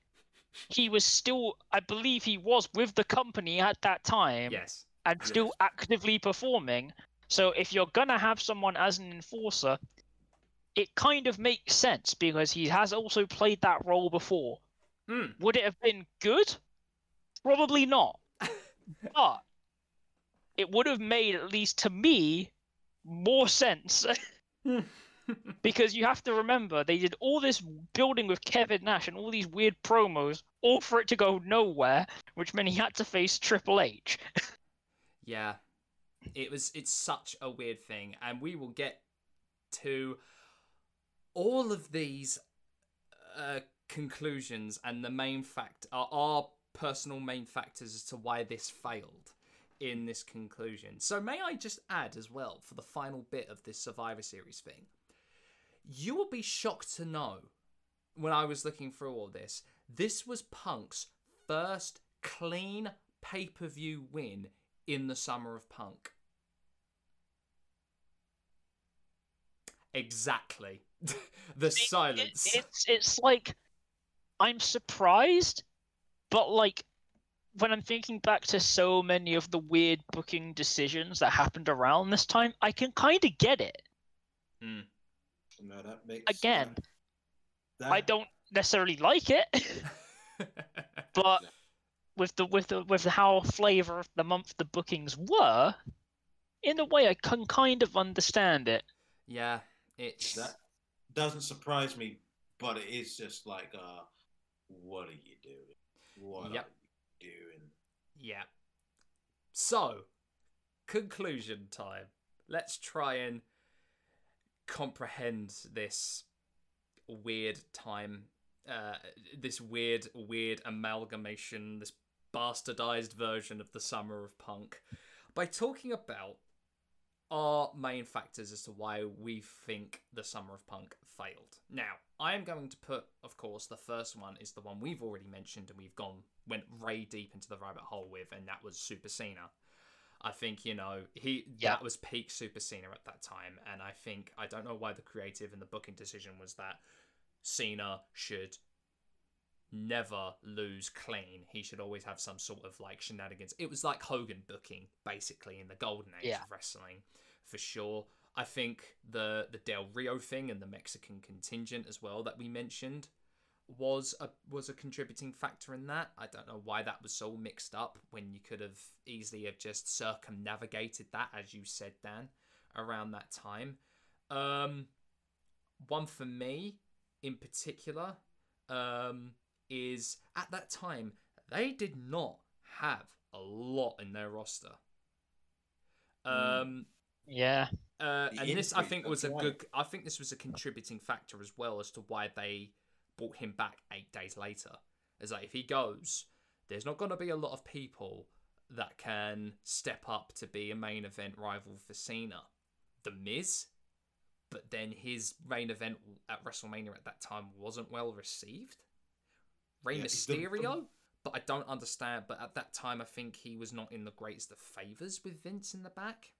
he was still, I believe, he was with the company at that time yes. and still actively performing. So if you're gonna have someone as an enforcer, it kind of makes sense because he has also played that role before. Mm. Would it have been good? Probably not. but it would have made, at least to me, more sense. because you have to remember, they did all this building with Kevin Nash and all these weird promos, all for it to go nowhere, which meant he had to face Triple H. Yeah. It was it's such a weird thing and we will get to all of these uh, conclusions and the main fact are our personal main factors as to why this failed in this conclusion. So may I just add as well for the final bit of this Survivor Series thing. You will be shocked to know when I was looking through all this, this was Punk's first clean pay-per-view win in the summer of Punk. Exactly. the It- silence. It, it's it's like I'm surprised, but like when I'm thinking back to so many of the weird booking decisions that happened around this time, I can kind of get it. Mm. No, that makes Again, that, I don't necessarily like it, but with the with the with the how flavor of the month the bookings were, in a way I can kind of understand it. yeah, it's that doesn't surprise me, but it is just like, uh, what are you doing? What Yep. Yeah. So, conclusion time. Let's try and comprehend this weird time, uh, this weird, weird amalgamation, this bastardized version of the summer of punk, by talking about our main factors as to why we think the summer of punk failed. Now, I am going to put, of course, the first one is the one we've already mentioned and we've gone went way deep into the rabbit hole with, and that was Super Cena. I think you know he Yeah. that was peak Super Cena at that time, and I think I don't know why the creative and the booking decision was that Cena should never lose clean. He should always have some sort of like shenanigans. It was like Hogan booking basically in the golden age Yeah. of wrestling for sure. I think the the Del Rio thing and the Mexican contingent as well that we mentioned was a was a contributing factor in that. I don't know why that was so mixed up when you could have easily have just circumnavigated that as you said Dan around that time. Um one for me in particular um is at that time they did not have a lot in their roster. Mm. Um Yeah. uh, and this, I think, was a good. I think this was a contributing factor as well as to why they brought him back eight days later. Is like if he goes, there's not going to be a lot of people that can step up to be a main event rival for Cena. The Miz, but then his main event at WrestleMania at that time wasn't well received. Rey Yeah, Mysterio, the- but I don't understand. But at that time, I think he was not in the greatest of favors with Vince in the back.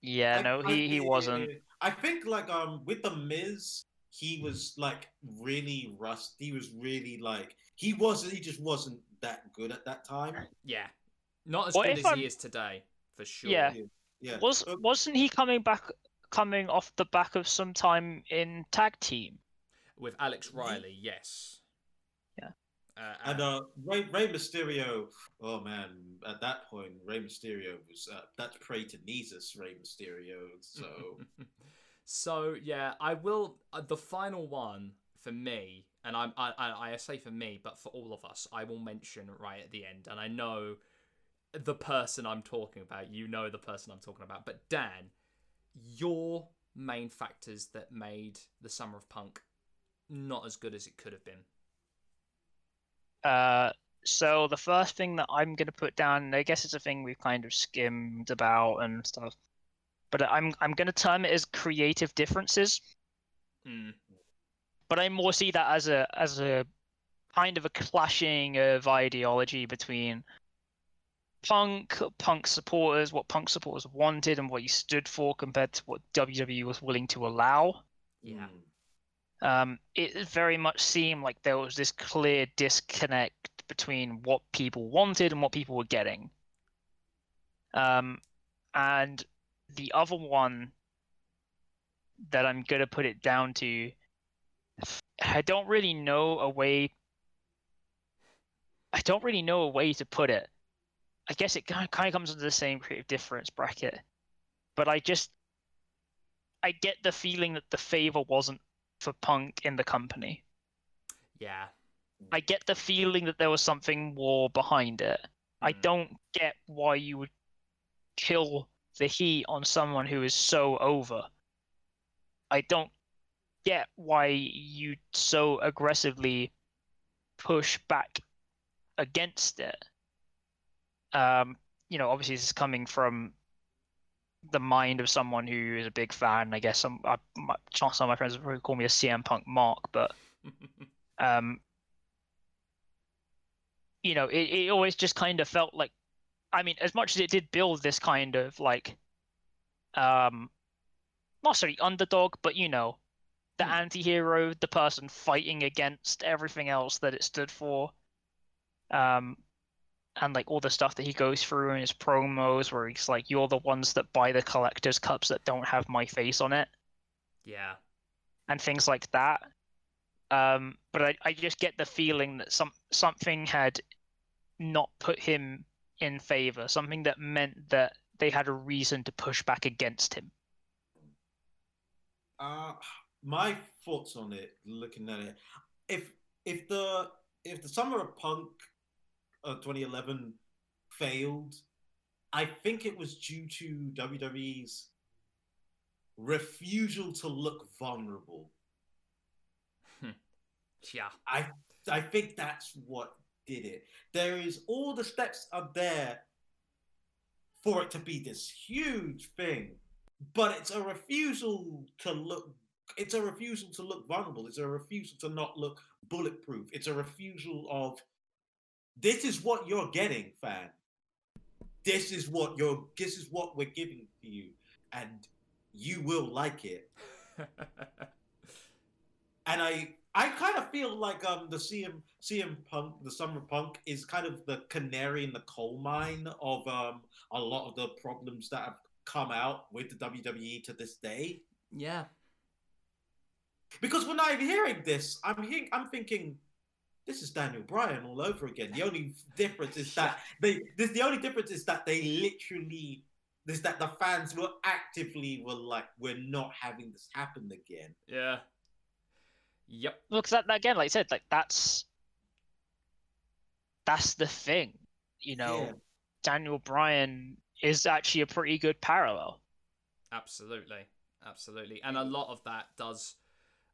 Yeah, I- no, I- he, he wasn't. I think like um with the Miz, he was like really rust. He was really like he wasn't. He just wasn't that good at that time. Yeah, not as Well, good as I'm- he is today, for sure. Yeah. Yeah. Was wasn't he coming back coming off the back of some time in tag team? With Alex Ye- Riley, yes. Yeah. Uh, And uh, Ray, Rey Mysterio, oh man, at that point, Rey Mysterio was uh, that's pray to Jesus, Rey Mysterio. So So yeah, I will. Uh, the final one for me, and I'm, I, I say for me, but for all of us, I will mention right at the end. And I know the person I'm talking about. You know the person I'm talking about. But Dan, your main factors that made the Summer of Punk not as good as it could have been. Uh, so the first thing that I'm going to put down, I guess it's a thing we've kind of skimmed about and stuff, but I'm I'm going to term it as creative differences. Mm. But I more see that as a as a kind of a clashing of ideology between punk, punk supporters, what punk supporters wanted and what you stood for compared to what WWE was willing to allow. Yeah. Um, it very much seemed like there was this clear disconnect between what people wanted and what people were getting. Um, and the other one that I'm gonna put it down to, I don't really know a way. I don't really know a way to put it. I guess it kind of comes under the same creative difference bracket, but I just I get the feeling that the favor wasn't for Punk in the company. Yeah. I get the feeling that there was something more behind it. I Mm. don't get why you would kill the heat on someone who is so over. I don't get why you so aggressively push back against it. Um, you know, obviously this is coming from the mind of someone who is a big fan. I guess some, I, my, some of my friends would probably call me a CM Punk mark, but um, you know, it, it always just kind of felt like, I mean, as much as it did build this kind of like, um, not sorry, underdog, but you know, the Hmm. anti-hero, the person fighting against everything else that it stood for, um, and like all the stuff that he goes through in his promos, where he's like, "You're the ones that buy the collector's cups that don't have my face on it." yeah. and things like that. Um, but I, I just get the feeling that some something had not put him in favor, something that meant that they had a reason to push back against him. Uh, my thoughts on it, looking at it, if if the if the summer of punk of 2011 failed, I think it was due to WWE's refusal to look vulnerable. Yeah. I I think that's what did it. There is all the steps are there for it to be this huge thing, but it's a refusal to look. It's a refusal to look vulnerable. It's a refusal to not look bulletproof. It's a refusal of this is what you're getting, fan. This is what you're. This is what we're giving to you, and you will like it and I I kind of feel like um the CM CM Punk the Summer Punk is kind of the canary in the coal mine of um a lot of the problems that have come out with the WWE to this day. yeah. Because when I'm hearing this, I'm hearing, I'm thinking this is Daniel Bryan all over again. The only difference is that they this the only difference is that they literally is that the fans were actively were like we're not having this happen again. Yeah. Yep. Look, that again, like I said, like that's that's the thing. You know, Yeah. Daniel Bryan is actually a pretty good parallel. Absolutely. Absolutely. And a lot of that does,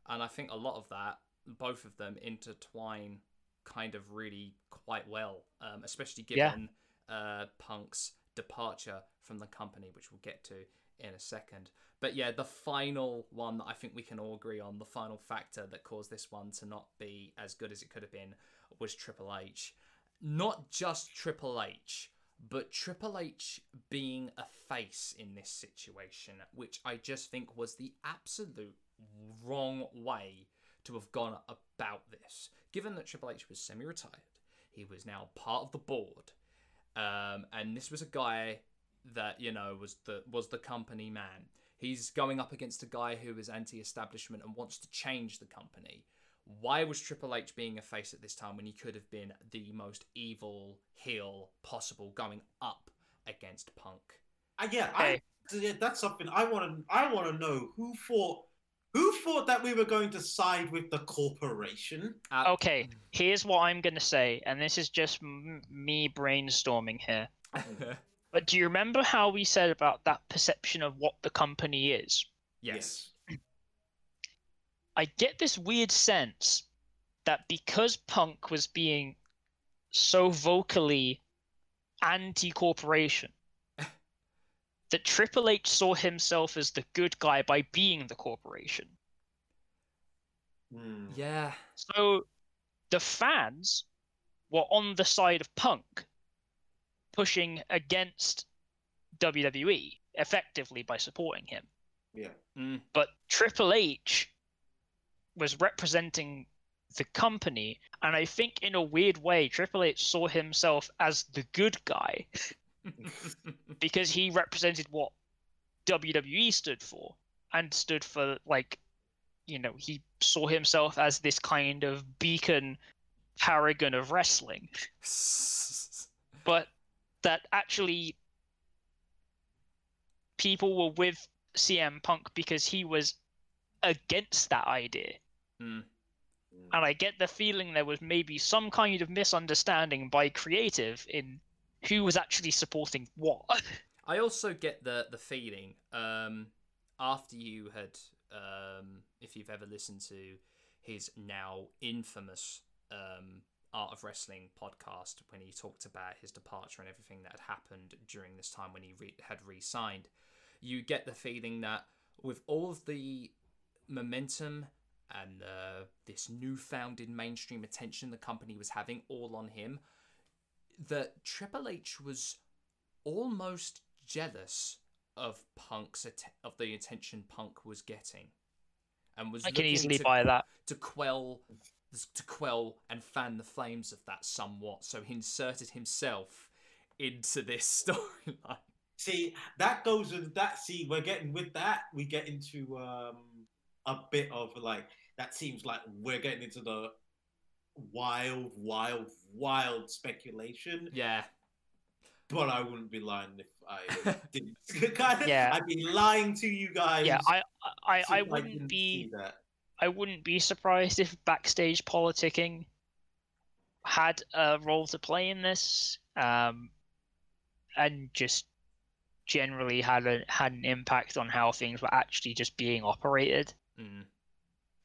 and I think a lot of that, both of them intertwine kind of really quite well, um, especially Yeah. given uh, Punk's departure from the company, which we'll get to in a second. But yeah, the final one that I think we can all agree on, the final factor that caused this one to not be as good as it could have been was Triple H. Not just Triple H, but Triple H being a face in this situation, which I just think was the absolute wrong way to have gone about this. Given that Triple H was semi retired, he was now part of the board. Um, and this was a guy that you know was the was the company man. He's going up against a guy who is anti-establishment and wants to change the company. Why was Triple H being a face at this time when he could have been the most evil heel possible, going up against Punk? Uh, yeah, Okay. I, yeah, that's something I want to. I want to know who thought who thought that we were going to side with the corporation. Uh, Okay, here's what I'm gonna say, and this is just m- me brainstorming here. But do you remember how we said about that perception of what the company is? yes. I get this weird sense that because Punk was being so vocally anti corporation, that Triple H saw himself as the good guy by being the corporation. Hmm. Yeah. So the fans were on the side of Punk, pushing against WWE effectively by supporting him. Yeah. Mm. But Triple H was representing the company, and I think in a weird way, Triple H saw himself as the good guy because he represented what WWE stood for and stood for like you know he saw himself as this kind of beacon paragon of wrestling but that actually people were with CM Punk because he was against that idea Mm. and I get the feeling there was maybe some kind of misunderstanding by creative in who was actually supporting what. I also get the the feeling um, after you had, um, if you've ever listened to his now infamous um, Art of Wrestling podcast, when he talked about his departure and everything that had happened during this time when he re- had re-signed, you get the feeling that with all of the momentum and uh, this newfound in mainstream attention the company was having all on him, that Triple H was almost jealous of Punk's att- of the attention Punk was getting, and was I can easily to, buy that. to quell to quell and fan the flames of that somewhat. So he inserted himself into this storyline. See, that goes with that. See, we're getting with that. We get into um, a bit of like that. Seems like we're getting into the wild, wild, wild speculation. Yeah, But I wouldn't be lying if I didn't. kind of, Yeah. I'd be lying to you guys. Yeah, I I, if I didn't wouldn't be that. I wouldn't be surprised if backstage politicking had a role to play in this, um, and just generally had a had an impact on how things were actually just being operated. mm.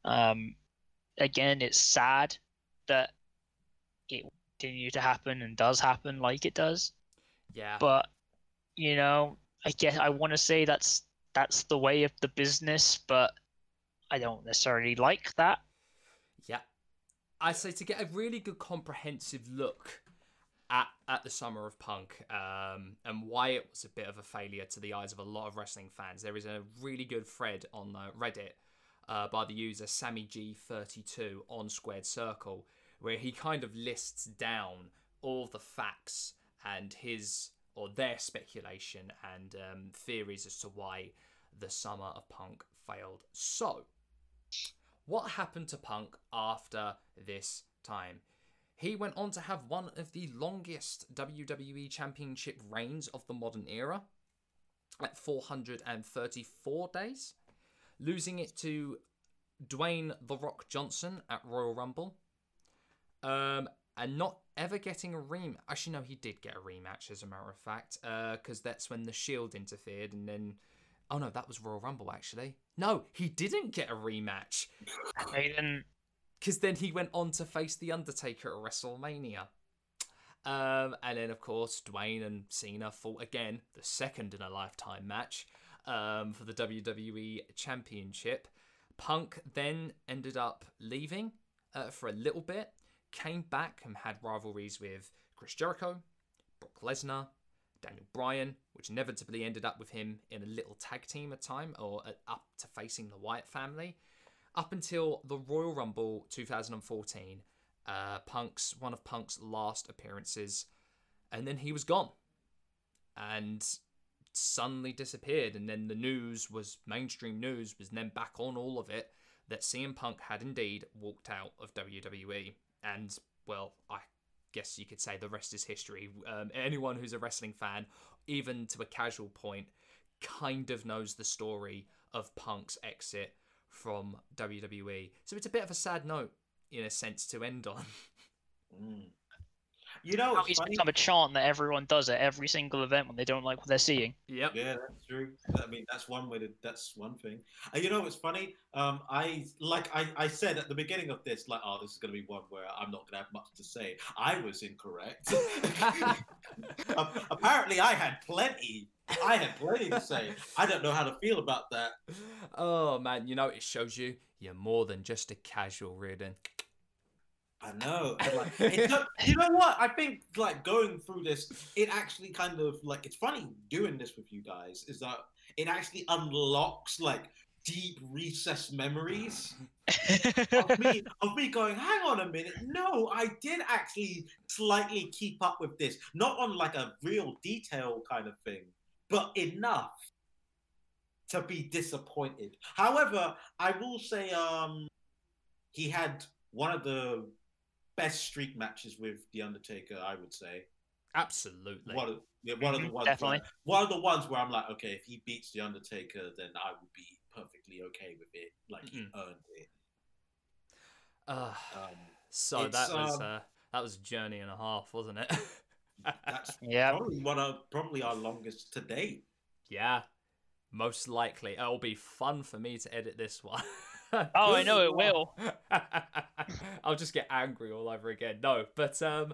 Um, again, it's sad that it will continue to happen and does happen like it does. yeah. But you know, I guess I want to say that's that's the way of the business, but I don't necessarily like that. Yeah. I say to get a really good comprehensive look at, at the summer of punk um, and why it was a bit of a failure to the eyes of a lot of wrestling fans. There is a really good thread on uh, Reddit uh, by the user SammyG32 on Squared Circle where he kind of lists down all the facts and his or their speculation and um, theories as to why the summer of punk failed. So, what happened to Punk after this time? He went on to have one of the longest WWE Championship reigns of the modern era at 434 days, losing it to Dwayne The Rock Johnson at Royal Rumble. Um, and not ever getting a rematch. Actually, no, he did get a rematch, as a matter of fact, because that's when the Shield interfered, and then. Oh no, that was Royal Rumble, actually. No, he didn't get a rematch. They didn't. Because then he went on to face The Undertaker at WrestleMania. Um, and then, of course, Dwayne and Cena fought again, the second in a lifetime match um, for the WWE Championship. Punk then ended up leaving uh, for a little bit, came back and had rivalries with Chris Jericho, Brock Lesnar, Daniel Bryan, which inevitably ended up with him in a little tag team at time or uh, up to facing the Wyatt family up until the Royal Rumble 2014, uh, Punk's one of Punk's last appearances, and then he was gone, and suddenly disappeared. And then the news was mainstream news was then back on all of it that CM Punk had indeed walked out of WWE, and well, I guess you could say the rest is history. Um, anyone who's a wrestling fan, even to a casual point, kind of knows the story of Punk's exit from WWE. So it's a bit of a sad note, in a sense, to end on. Mm. You know, Now it's it's funny. become a chant that everyone does at every single event when they don't like what they're seeing. Yep. Yeah, that's true. I mean, that's one way to. That's one thing. And you know what's funny? Um, I like I, I said at the beginning of this, like, oh, this is gonna be one where I'm not gonna have much to say. I was incorrect. A- Apparently, I had plenty. I had plenty to say. I don't know how to feel about that. oh man, you know it shows you you're more than just a casual, Riordan. I know. and, like, it took- you know what? I think like going through this, it actually kind of like it's funny doing this with you guys. Is that it actually unlocks like deep recessed memories of me of me going, hang on a minute, no, I did actually slightly keep up with this, not on like a real detail kind of thing, but enough to be disappointed. However, I will say, um, he had one of the best streak matches with the Undertaker. I would say Absolutely. one of yeah, one of the Mhm, ones definitely. Where, one of the ones where I'm like, okay, if he beats the Undertaker, then I would be perfectly okay with it. Like he Mhm. earned it. Uh, Um, so it's, that was um, uh, that was a journey and a half, wasn't it? that's yeah. probably one of probably our longest to date. yeah, most likely. It'll be fun for me to edit this one. Oh, I know it will. I'll just get angry all over again. No, but um,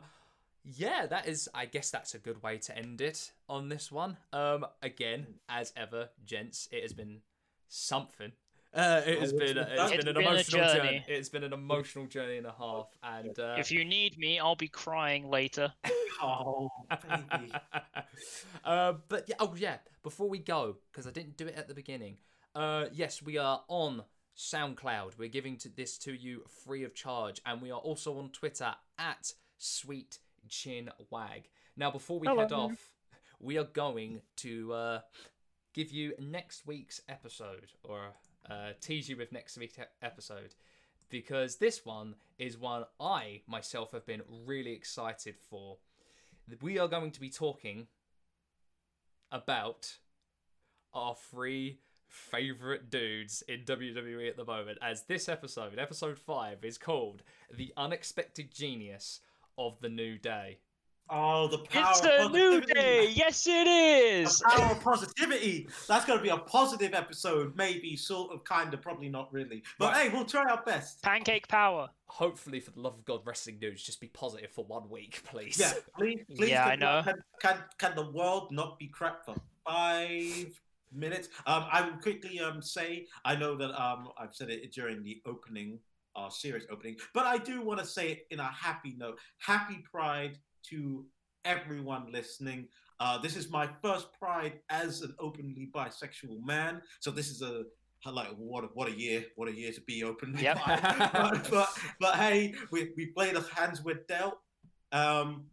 yeah, that is. I guess that's a good way to end it on this one. Um, again, as ever, gents, it has been something. Uh, it has Oh, been. it's It's been been an been emotional journey. journey. It's been an emotional journey and a half, and uh, If you need me, I'll be crying later. Oh, baby. uh, but yeah, oh yeah. Before we go, because I didn't do it at the beginning. Uh, yes, we are on SoundCloud. We're giving to this to you free of charge, and we are also on Twitter at Sweet Chin Wag. Now, before we head Hello. off, we are going to uh, give you next week's episode, or uh, tease you with next week's episode because this one is one I myself have been really excited for. We are going to be talking about our three favorite dudes in WWE at the moment, as this episode, episode five, is called "The Unexpected Genius of the New Day." Oh, the power It's of a new day. Yes, it is. The power of positivity. That's going to be a positive episode, maybe, sort of, kind of, probably not really. But Right. hey, we'll try our best. Pancake power. Hopefully, for the love of God, wrestling dudes, just be positive for one week, please. Yeah, please, please. Yeah, can, I know. Can, can, can the world not be crap for five minutes? Um, I will quickly um say I know that um I've said it during the opening, uh, series opening, but I do want to say it in a happy note. Happy Pride to everyone listening. Uh, this is my first Pride as an openly bisexual man, so this is a like what a, what a year, what a year to be openly Yep. but, but but hey, we we play the hands we're dealt. Um,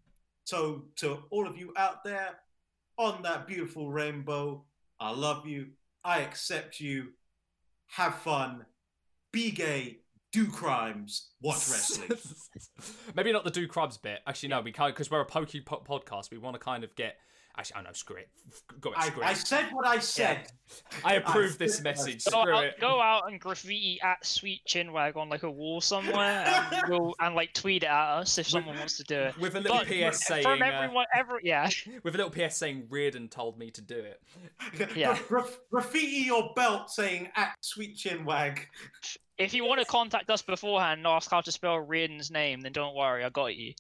so to all of you out there on that beautiful rainbow, I love you. I accept you. Have fun. Be gay. Do crimes. Watch wrestling. Maybe not the do crimes bit. Actually, no, we can't because we're a pokey po- podcast. We want to kind of get. Actually, I know. Screw it. Go it. I, Screw I it. said what I said. I approve I- this message. Go Screw out, it. go out and graffiti at Sweet Chinwag on like a wall somewhere, and, we'll, and like tweet it at us if someone wants to do it. With a little But PS saying. from uh, everyone, every yeah, with a little PS saying Riordan told me to do it. Yeah. Graffiti your belt saying at sweet chin wag. if you want to contact us beforehand and ask how to spell Riordan's name, then don't worry, I got you.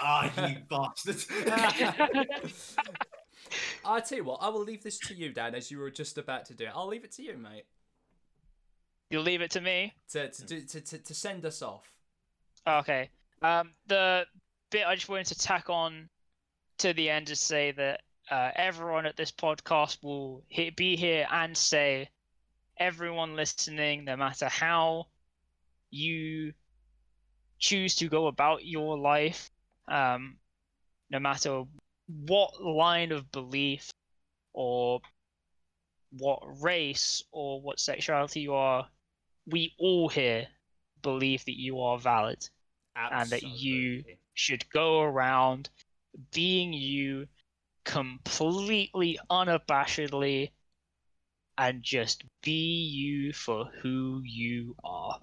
Ah, you bastards. I tell you what, I will leave this to you, Dan, as you were just about to do it. I'll leave it to you, mate, You'll leave it to me. to to do, to, to, to send us off. Okay. Um, the bit I just wanted to tack on to the end is say that uh, everyone at this podcast will he- be here and say, everyone listening, no matter how you choose to go about your life, um, no matter what line of belief or what race or what sexuality you are, we all here believe that you are valid and that you- should go around being you completely unabashedly and just be you for who you are.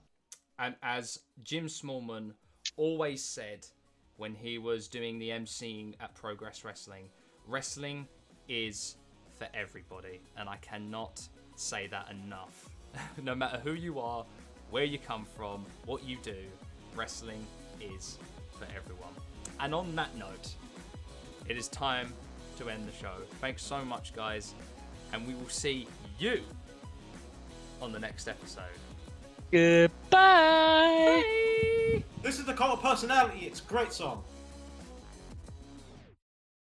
And as Jim Smallman always said when he was doing the emceeing at Progress Wrestling, wrestling is for everybody, and I cannot say that enough. no matter who you are, where you come from, what you do, wrestling is for everyone. And on that note, it is time to end the show. Thanks so much, guys, and we will see you on the next episode. Goodbye. Bye. This is the cult of personality. It's a great song.